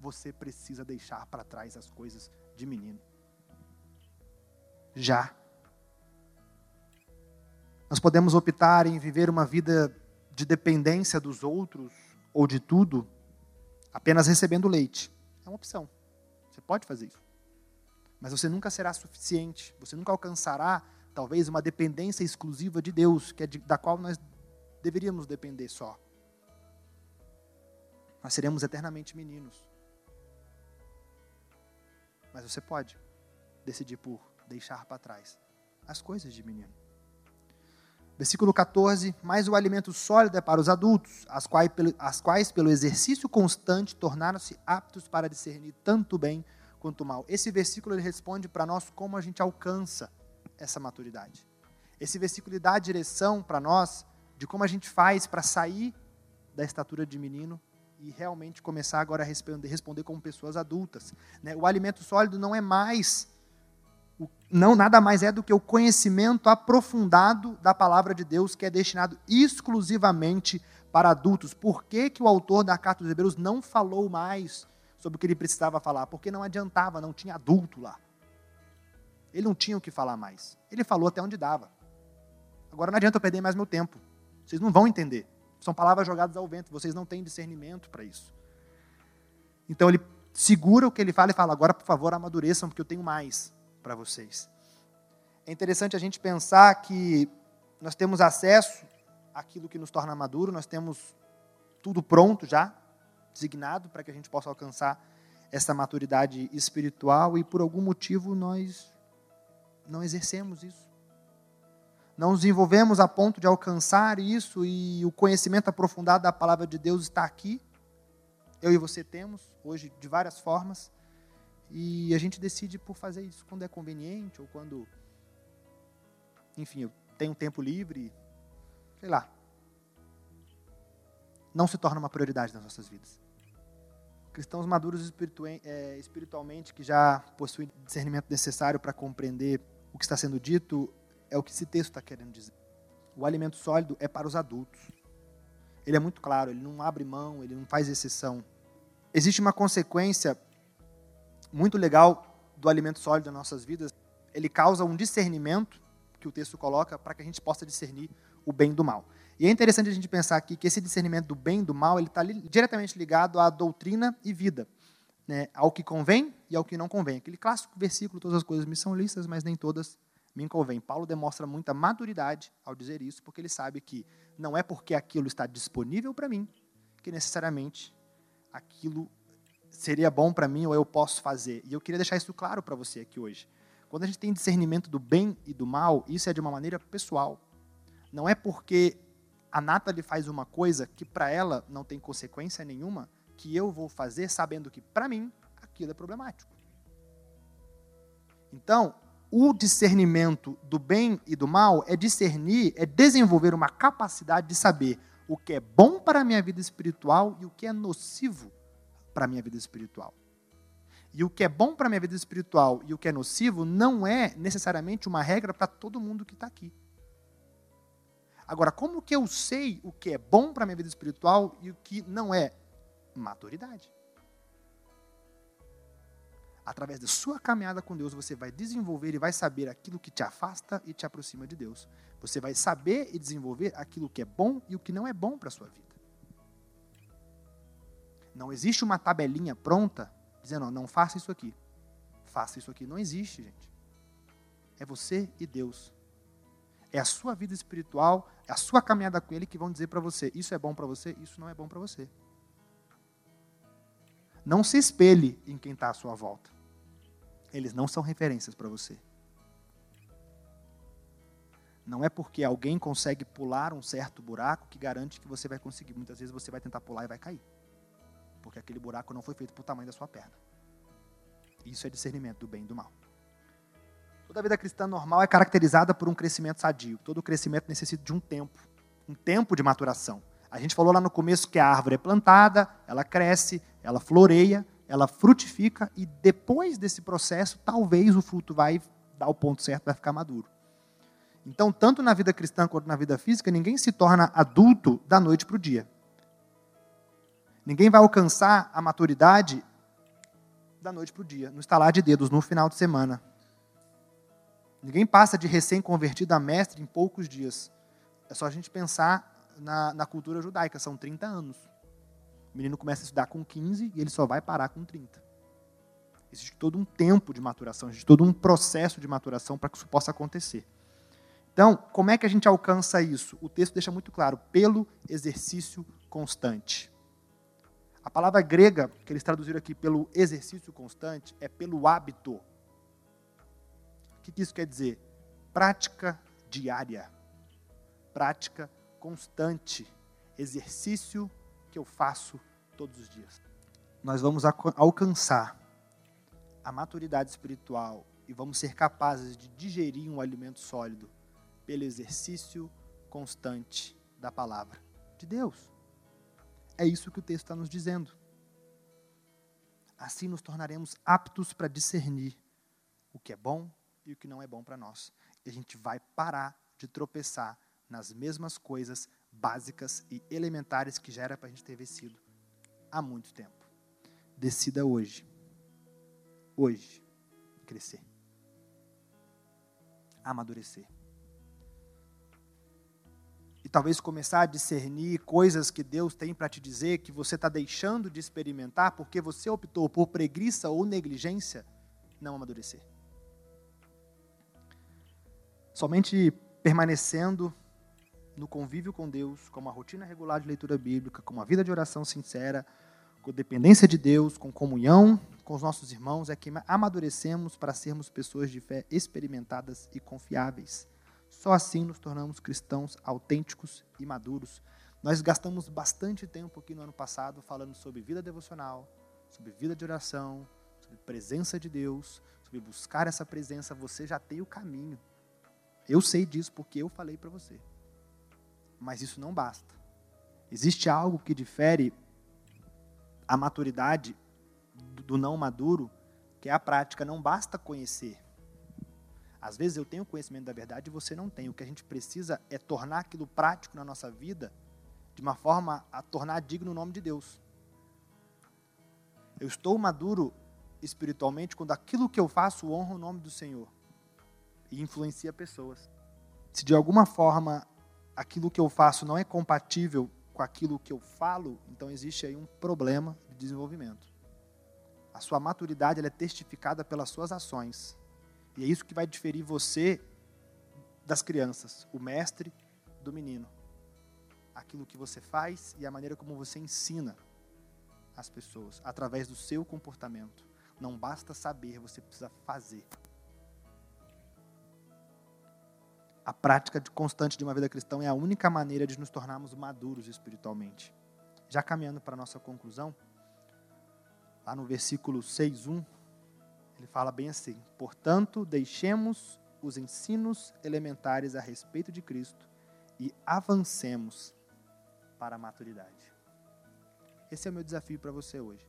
Você precisa deixar para trás as coisas de menino. Já. Nós podemos optar em viver uma vida de dependência dos outros ou de tudo, apenas recebendo leite. É uma opção. Você pode fazer isso. Mas você nunca será suficiente. Você nunca alcançará, talvez, uma dependência exclusiva de Deus, que é de, da qual nós deveríamos depender só. Nós seremos eternamente meninos. Mas você pode decidir por deixar para trás as coisas de menino. Versículo 14: Mas o alimento sólido é para os adultos, as quais, as quais pelo exercício constante, tornaram-se aptos para discernir tanto bem quanto mal. Esse versículo ele responde para nós como a gente alcança essa maturidade. Esse versículo dá a direção para nós de como a gente faz para sair da estatura de menino e realmente começar agora a responder, responder como pessoas adultas. Né? O alimento sólido não é mais não nada mais é do que o conhecimento aprofundado da palavra de Deus, que é destinado exclusivamente para adultos. Por que, que o autor da carta dos Hebreus não falou mais sobre o que ele precisava falar? Porque não adiantava, não tinha adulto lá. Ele não tinha o que falar mais. Ele falou até onde dava. Agora não adianta eu perder mais meu tempo. Vocês não vão entender. São palavras jogadas ao vento, vocês não têm discernimento para isso. Então ele segura o que ele fala e fala: agora, por favor, amadureçam, porque eu tenho mais para vocês. É interessante a gente pensar que nós temos acesso àquilo que nos torna maduro, nós temos tudo pronto já, designado para que a gente possa alcançar essa maturidade espiritual e por algum motivo nós não exercemos isso. não nos envolvemos a ponto de alcançar isso e o conhecimento aprofundado da palavra de Deus está aqui. Eu e você temos, hoje, de várias formas. E a gente decide por fazer isso quando é conveniente ou quando, enfim, eu tenho tempo livre, sei lá. Não se torna uma prioridade nas nossas vidas. Cristãos maduros é, espiritualmente, que já possuem discernimento necessário para compreender o que está sendo dito, é o que esse texto está querendo dizer. O alimento sólido é para os adultos. Ele é muito claro, ele não abre mão, ele não faz exceção. Existe uma consequência muito legal do alimento sólido nas nossas vidas. Ele causa um discernimento, que o texto coloca, para que a gente possa discernir o bem do mal. E é interessante a gente pensar aqui que esse discernimento do bem e do mal ele está diretamente ligado à doutrina e vida, né? ao que convém e ao que não convém. Aquele clássico versículo: todas as coisas me são lícitas, mas nem todas me convém. Paulo demonstra muita maturidade ao dizer isso, porque ele sabe que não é porque aquilo está disponível para mim que necessariamente aquilo seria bom para mim ou eu posso fazer. E eu queria deixar isso claro para você aqui hoje. Quando a gente tem discernimento do bem e do mal, isso é de uma maneira pessoal. Não é porque a Nathalie faz uma coisa que para ela não tem consequência nenhuma, que eu vou fazer sabendo que para mim aquilo é problemático. Então, o discernimento do bem e do mal é discernir, é desenvolver uma capacidade de saber o que é bom para a minha vida espiritual e o que é nocivo para a minha vida espiritual. E o que é bom para a minha vida espiritual e o que é nocivo não é necessariamente uma regra para todo mundo que está aqui. Agora, como que eu sei o que é bom para a minha vida espiritual e o que não é? Maturidade através da sua caminhada com Deus, você vai desenvolver e vai saber aquilo que te afasta e te aproxima de Deus. Você vai saber e desenvolver aquilo que é bom e o que não é bom para a sua vida. Não existe uma tabelinha pronta dizendo, não faça isso aqui. Faça isso aqui. Não existe, gente. É você e Deus. É a sua vida espiritual, é a sua caminhada com Ele que vão dizer para você: isso é bom para você, isso não é bom para você. Não se espelhe em quem está à sua volta. Eles não são referências para você. Não é porque alguém consegue pular um certo buraco que garante que você vai conseguir. Muitas vezes você vai tentar pular e vai cair. Porque aquele buraco não foi feito para o tamanho da sua perna. Isso é discernimento do bem e do mal. Toda vida cristã normal é caracterizada por um crescimento sadio. Todo crescimento necessita de um tempo, um tempo de maturação. A gente falou lá no começo que a árvore é plantada, ela cresce, ela floreia, ela frutifica e depois desse processo, talvez o fruto vai dar o ponto certo, vai ficar maduro. Então, tanto na vida cristã quanto na vida física, ninguém se torna adulto da noite para o dia. Ninguém vai alcançar a maturidade da noite para o dia, no estalar de dedos, no final de semana. Ninguém passa de recém-convertido a mestre em poucos dias. É só a gente pensar na, na cultura judaica, são 30 anos. O menino começa a estudar com 15 e ele só vai parar com 30. Existe todo um tempo de maturação, existe todo um processo de maturação para que isso possa acontecer. Então, como é que a gente alcança isso? O texto deixa muito claro: pelo exercício constante. A palavra grega que eles traduziram aqui pelo exercício constante é pelo hábito. O que isso quer dizer? Prática diária. Prática constante exercício que eu faço todos os dias. Nós vamos alcançar a maturidade espiritual e vamos ser capazes de digerir um alimento sólido pelo exercício constante da palavra de Deus. É isso que o texto está nos dizendo. Assim nos tornaremos aptos para discernir o que é bom e o que não é bom para nós. E a gente vai parar de tropeçar nas mesmas coisas básicas e elementares que já era para a gente ter vencido há muito tempo. Decida hoje. Hoje. Crescer. Amadurecer. Talvez começar a discernir coisas que Deus tem para te dizer que você está deixando de experimentar porque você optou por preguiça ou negligência, não amadurecer. Somente permanecendo no convívio com Deus, com uma rotina regular de leitura bíblica, com uma vida de oração sincera, com dependência de Deus, com comunhão com os nossos irmãos, é que amadurecemos para sermos pessoas de fé experimentadas e confiáveis. Só assim nos tornamos cristãos autênticos e maduros. Nós gastamos bastante tempo aqui no ano passado falando sobre vida devocional, sobre vida de oração, sobre presença de Deus, sobre buscar essa presença. Você já tem o caminho. Eu sei disso porque eu falei para você. Mas isso não basta. Existe algo que difere a maturidade do não maduro, que é a prática. Não basta conhecer. Às vezes eu tenho conhecimento da verdade e você não tem. O que a gente precisa é tornar aquilo prático na nossa vida de uma forma a tornar digno o nome de Deus. Eu estou maduro espiritualmente quando aquilo que eu faço honra o nome do Senhor e influencia pessoas. Se de alguma forma aquilo que eu faço não é compatível com aquilo que eu falo, então existe aí um problema de desenvolvimento. A sua maturidade é testificada pelas suas ações. E é isso que vai diferir você das crianças, o mestre do menino. Aquilo que você faz e a maneira como você ensina as pessoas, através do seu comportamento. Não basta saber, você precisa fazer. a prática de constante de uma vida cristã é a única maneira de nos tornarmos maduros espiritualmente. Já caminhando para a nossa conclusão, lá no versículo 6:1, ele fala bem assim: "Portanto, deixemos os ensinos elementares a respeito de Cristo e avancemos para a maturidade." Esse é o meu desafio para você hoje.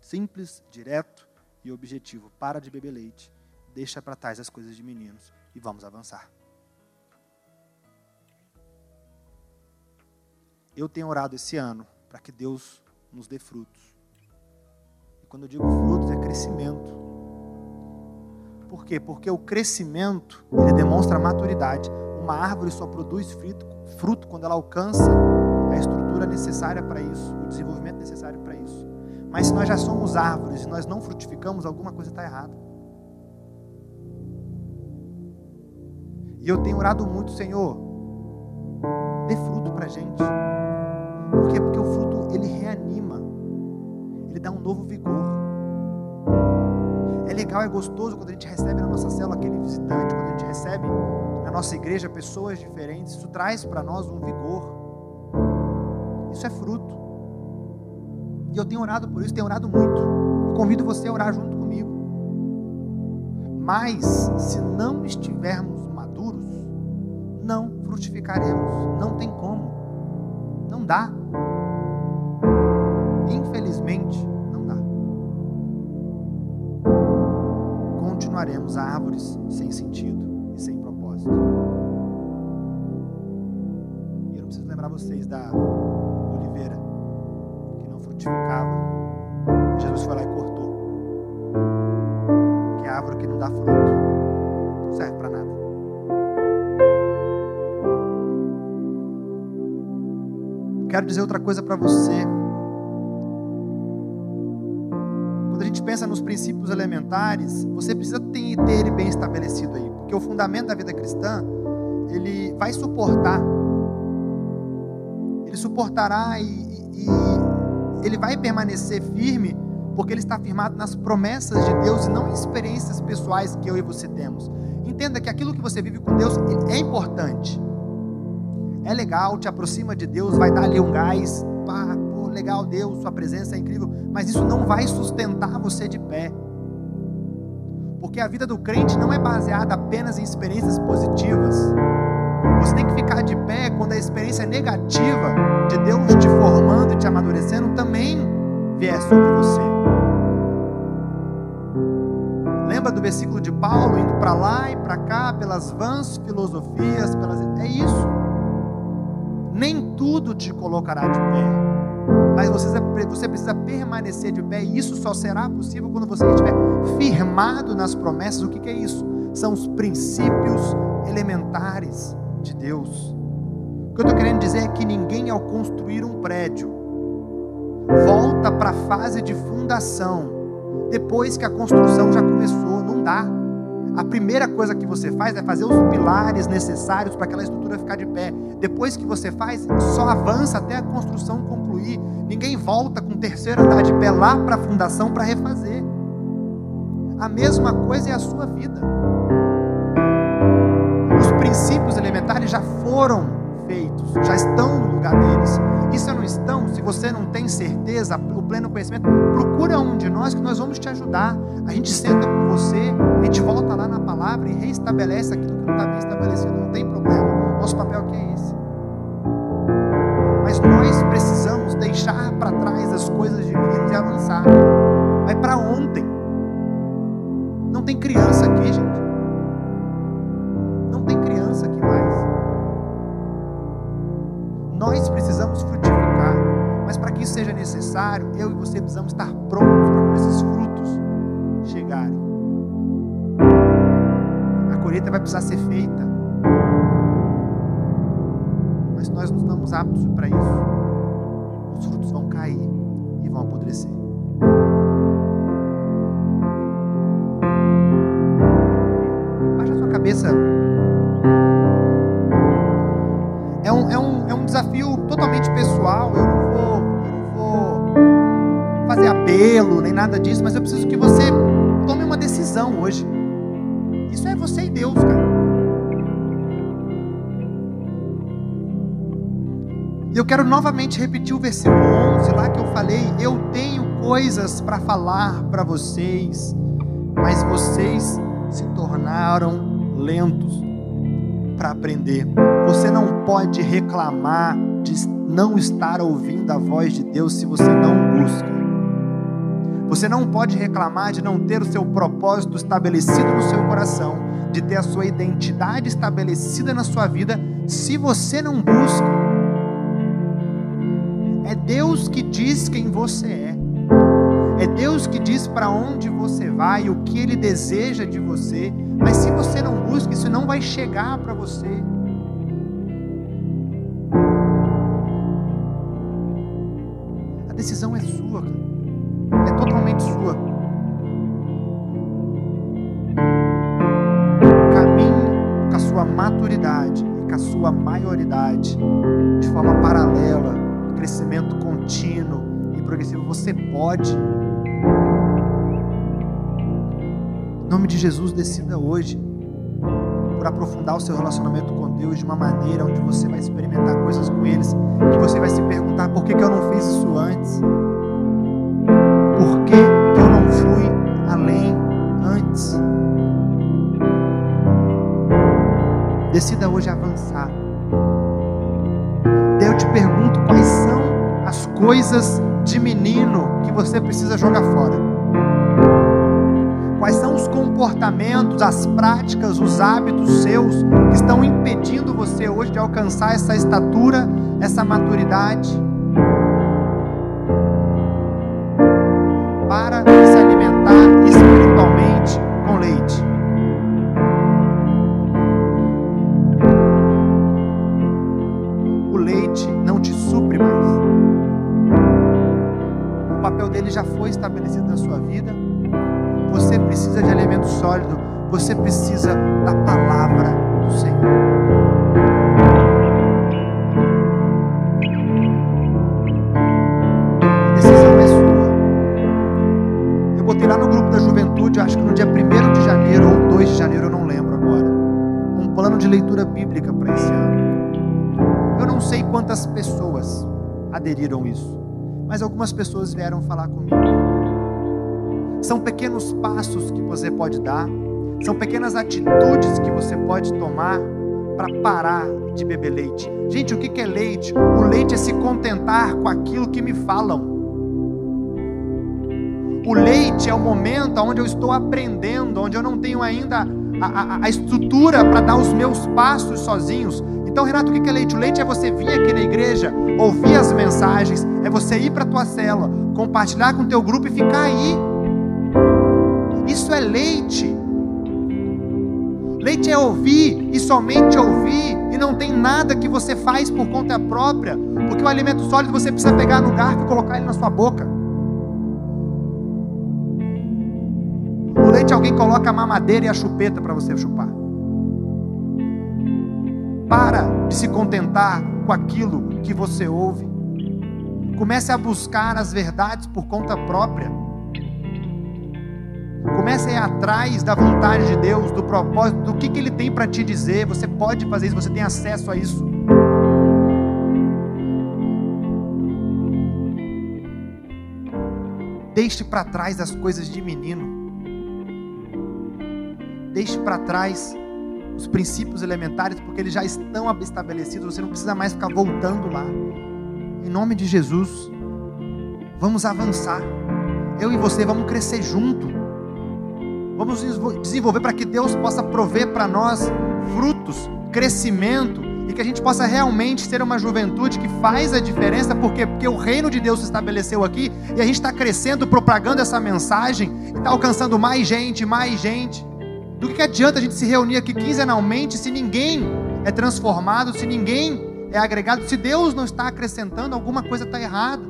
Simples, direto e objetivo. Para de beber leite. Deixa para trás as coisas de meninos e vamos avançar. Eu tenho orado esse ano para que Deus nos dê frutos. Quando eu digo frutos, é crescimento. Por quê? Porque o crescimento, ele demonstra maturidade. Uma árvore só produz fruto, fruto quando ela alcança a estrutura necessária para isso, o desenvolvimento necessário para isso. Mas se nós já somos árvores e nós não frutificamos, alguma coisa está errada. E eu tenho orado muito, Senhor, dê fruto para gente. Por quê? Porque o fruto, ele reanima. Ele dá um novo vigor. É legal, é gostoso quando a gente recebe na nossa célula aquele visitante, quando a gente recebe na nossa igreja pessoas diferentes. Isso traz para nós um vigor. Isso é fruto. E eu tenho orado por isso, tenho orado muito. Eu convido você a orar junto comigo. Mas, se não estivermos não frutificaremos. Não tem como. Não dá. Infelizmente, não dá. Continuaremos árvores sem sentido e sem propósito. E eu não preciso lembrar vocês da oliveira que não frutificava. Jesus foi lá e cortou. Que é a árvore que não dá fruto. Não serve para nada. quero dizer outra coisa para você. Princípios elementares, você precisa ter, ele bem estabelecido aí, porque o fundamento da vida cristã, ele vai suportar. Ele suportará e, e, e ele vai permanecer firme, porque ele está firmado nas promessas de Deus e não em experiências pessoais que eu e você temos. Entenda que aquilo que você vive com Deus é importante é legal, te aproxima de Deus, vai dar ali um gás, pá, legal, Deus, sua presença é incrível, mas isso não vai sustentar você de pé. Porque a vida do crente não é baseada apenas em experiências positivas. Você tem que ficar de pé quando a experiência negativa de Deus te formando e te amadurecendo também vier sobre você. Lembra do versículo de Paulo indo para lá e para cá pelas vãs filosofias, pelas é isso nem tudo te colocará de pé. Mas você, você precisa permanecer de pé, e isso só será possível quando você estiver firmado nas promessas. O que, que é isso? São os princípios elementares de Deus. O que eu estou querendo dizer é que ninguém, ao construir um prédio, volta para a fase de fundação depois que a construção já começou. Não dá a primeira coisa que você faz é fazer os pilares necessários para aquela estrutura ficar de pé. Depois que você faz, só avança até a construção concluir. Ninguém volta com o terceiro andar de pé lá para a fundação para refazer. A mesma coisa é a sua vida. já foram feitos, já estão no lugar deles. E se não estão, se você não tem certeza, o pleno conhecimento, procura um de nós que nós vamos te ajudar. A gente senta com você, a gente volta lá na palavra e reestabelece aquilo que não está bem estabelecido, não tem problema. Nosso papel aqui é esse. Mas nós precisamos deixar para trás as coisas meninos e avançar. Vai para ontem. Não tem criança aqui, gente. Necessário, eu e você precisamos estar prontos para esses frutos chegarem. A colheita vai precisar ser feita. Mas nós não estamos aptos para isso. Os frutos vão cair e vão apodrecer. cabeça. É um, é um, é um desafio totalmente pessoal. Eu não, fazer apelo nem nada disso, mas eu preciso que você tome uma decisão hoje. Isso é você e Deus, cara. E eu quero novamente repetir o versículo 11 lá que eu falei: Eu tenho coisas para falar para vocês, mas vocês se tornaram lentos para aprender. Você não pode reclamar de não estar ouvindo a voz de Deus se você não busca. Você não pode reclamar de não ter o seu propósito estabelecido no seu coração, de ter a sua identidade estabelecida na sua vida, se você não busca. É Deus que diz quem você é. É Deus que diz para onde você vai, o que Ele deseja de você. Mas se você não busca, isso não vai chegar para você. A decisão é sua, é totalmente sua. Caminhe com a sua maturidade e com a sua maioridade, de forma paralela, crescimento contínuo e progressivo. Você pode Em nome de Jesus, decida hoje por aprofundar o seu relacionamento com Deus de uma maneira onde você vai experimentar coisas com eles, que você vai se perguntar por que, que eu não fiz isso antes? Por que, Decida hoje avançar. Daí eu te pergunto quais são as coisas de menino que você precisa jogar fora. Quais são os comportamentos, as práticas, os hábitos seus que estão impedindo você hoje de alcançar essa estatura, essa maturidade? Você precisa da palavra do Senhor. A decisão é sua. Eu botei lá no grupo da juventude, acho que no dia 1 de janeiro ou 2 de janeiro, eu não lembro agora, um plano de leitura bíblica para esse ano. Eu não sei quantas pessoas aderiram isso, mas algumas pessoas vieram falar comigo. São pequenos passos que você pode dar, são pequenas atitudes que você pode tomar para parar de beber leite. Gente, o que é leite? O leite é se contentar com aquilo que me falam. O leite é o momento onde eu estou aprendendo, onde eu não tenho ainda a, a, a estrutura para dar os meus passos sozinhos. Então, Renato, o que é leite? O leite é você vir aqui na igreja, ouvir as mensagens, é você ir para a tua cela, compartilhar com o teu grupo e ficar aí isso é leite. Leite é ouvir e somente ouvir, e não tem nada que você faz por conta própria, porque o alimento sólido você precisa pegar no garfo e colocar ele na sua boca. O leite alguém coloca a mamadeira e a chupeta para você chupar. Para de se contentar com aquilo que você ouve. Comece a buscar as verdades por conta própria. Comece a ir atrás da vontade de Deus, do propósito, do que, que Ele tem para te dizer. Você pode fazer isso, você tem acesso a isso. Deixe para trás as coisas de menino. Deixe para trás os princípios elementares, porque eles já estão estabelecidos, você não precisa mais ficar voltando lá. Em nome de Jesus, vamos avançar. Eu e você vamos crescer junto. Vamos desenvolver para que Deus possa prover para nós frutos, crescimento e que a gente possa realmente ser uma juventude que faz a diferença, porque, porque o reino de Deus se estabeleceu aqui e a gente está crescendo, propagando essa mensagem e está alcançando mais gente, mais gente. Do que, que adianta a gente se reunir aqui quinzenalmente se ninguém é transformado, se ninguém é agregado, se Deus não está acrescentando, alguma coisa está errada.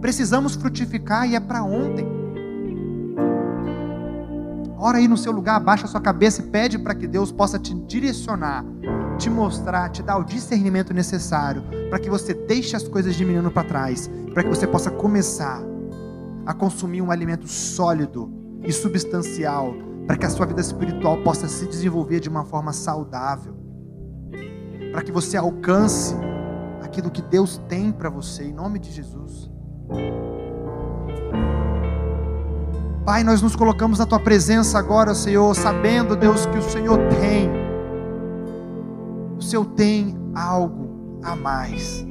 Precisamos frutificar e é para ontem. Ora aí no seu lugar, abaixa a sua cabeça e pede para que Deus possa te direcionar, te mostrar, te dar o discernimento necessário para que você deixe as coisas de menino para trás, para que você possa começar a consumir um alimento sólido e substancial para que a sua vida espiritual possa se desenvolver de uma forma saudável, para que você alcance aquilo que Deus tem para você, em nome de Jesus. Pai, nós nos colocamos na tua presença agora, Senhor, sabendo, Deus, que o Senhor tem, o Senhor tem algo a mais.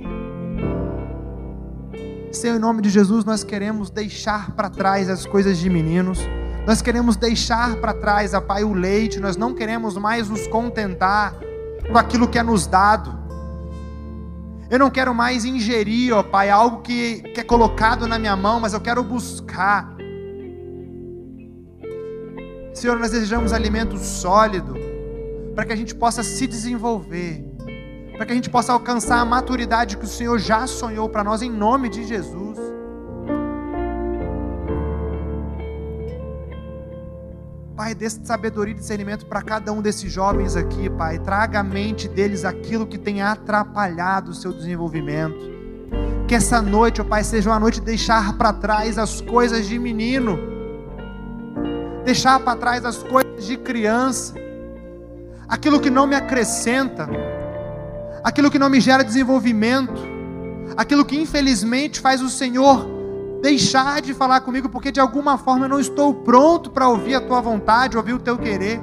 Senhor, em nome de Jesus, nós queremos deixar para trás as coisas de meninos nós queremos deixar para trás, ó Pai, o leite, nós não queremos mais nos contentar com aquilo que é nos dado. Eu não quero mais ingerir, ó Pai, algo que, que é colocado na minha mão, mas eu quero buscar. Senhor, nós desejamos alimento sólido, para que a gente possa se desenvolver, para que a gente possa alcançar a maturidade que o Senhor já sonhou para nós, em nome de Jesus. Pai, dê sabedoria e discernimento para cada um desses jovens aqui, Pai. Traga à mente deles aquilo que tem atrapalhado o seu desenvolvimento. Que essa noite, ó Pai, seja uma noite de deixar para trás as coisas de menino, deixar para trás as coisas de criança, aquilo que não me acrescenta, aquilo que não me gera desenvolvimento, aquilo que infelizmente faz o Senhor deixar de falar comigo, porque de alguma forma eu não estou pronto para ouvir a tua vontade, ouvir o teu querer.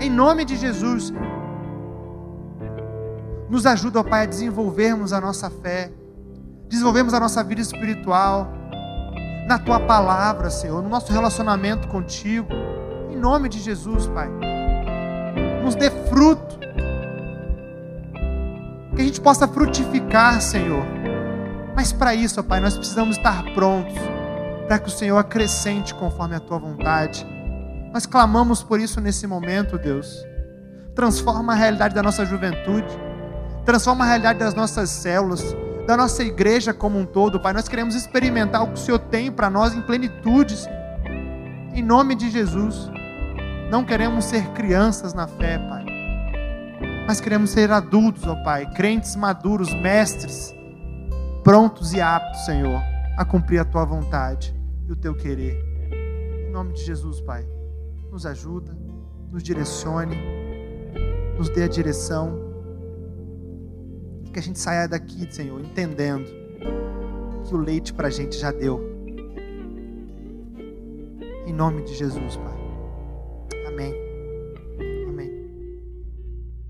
Em nome de Jesus, nos ajuda, ó Pai, a desenvolvermos a nossa fé, desenvolvermos a nossa vida espiritual, na tua palavra, Senhor, no nosso relacionamento contigo. Em nome de Jesus, Pai. Nos dê fruto. Que a gente possa frutificar, Senhor mas para isso, ó Pai, nós precisamos estar prontos para que o Senhor acrescente conforme a tua vontade. Nós clamamos por isso nesse momento, Deus. Transforma a realidade da nossa juventude, transforma a realidade das nossas células, da nossa igreja como um todo, Pai. Nós queremos experimentar o que o Senhor tem para nós em plenitude, em nome de Jesus. Não queremos ser crianças na fé, Pai, mas queremos ser adultos, ó Pai, crentes maduros, mestres prontos e aptos, Senhor, a cumprir a tua vontade e o teu querer. Em nome de Jesus, Pai, nos ajuda, nos direcione, nos dê a direção. Que a gente saia daqui, Senhor, entendendo que o leite para a gente já deu. Em nome de Jesus, Pai. Amém.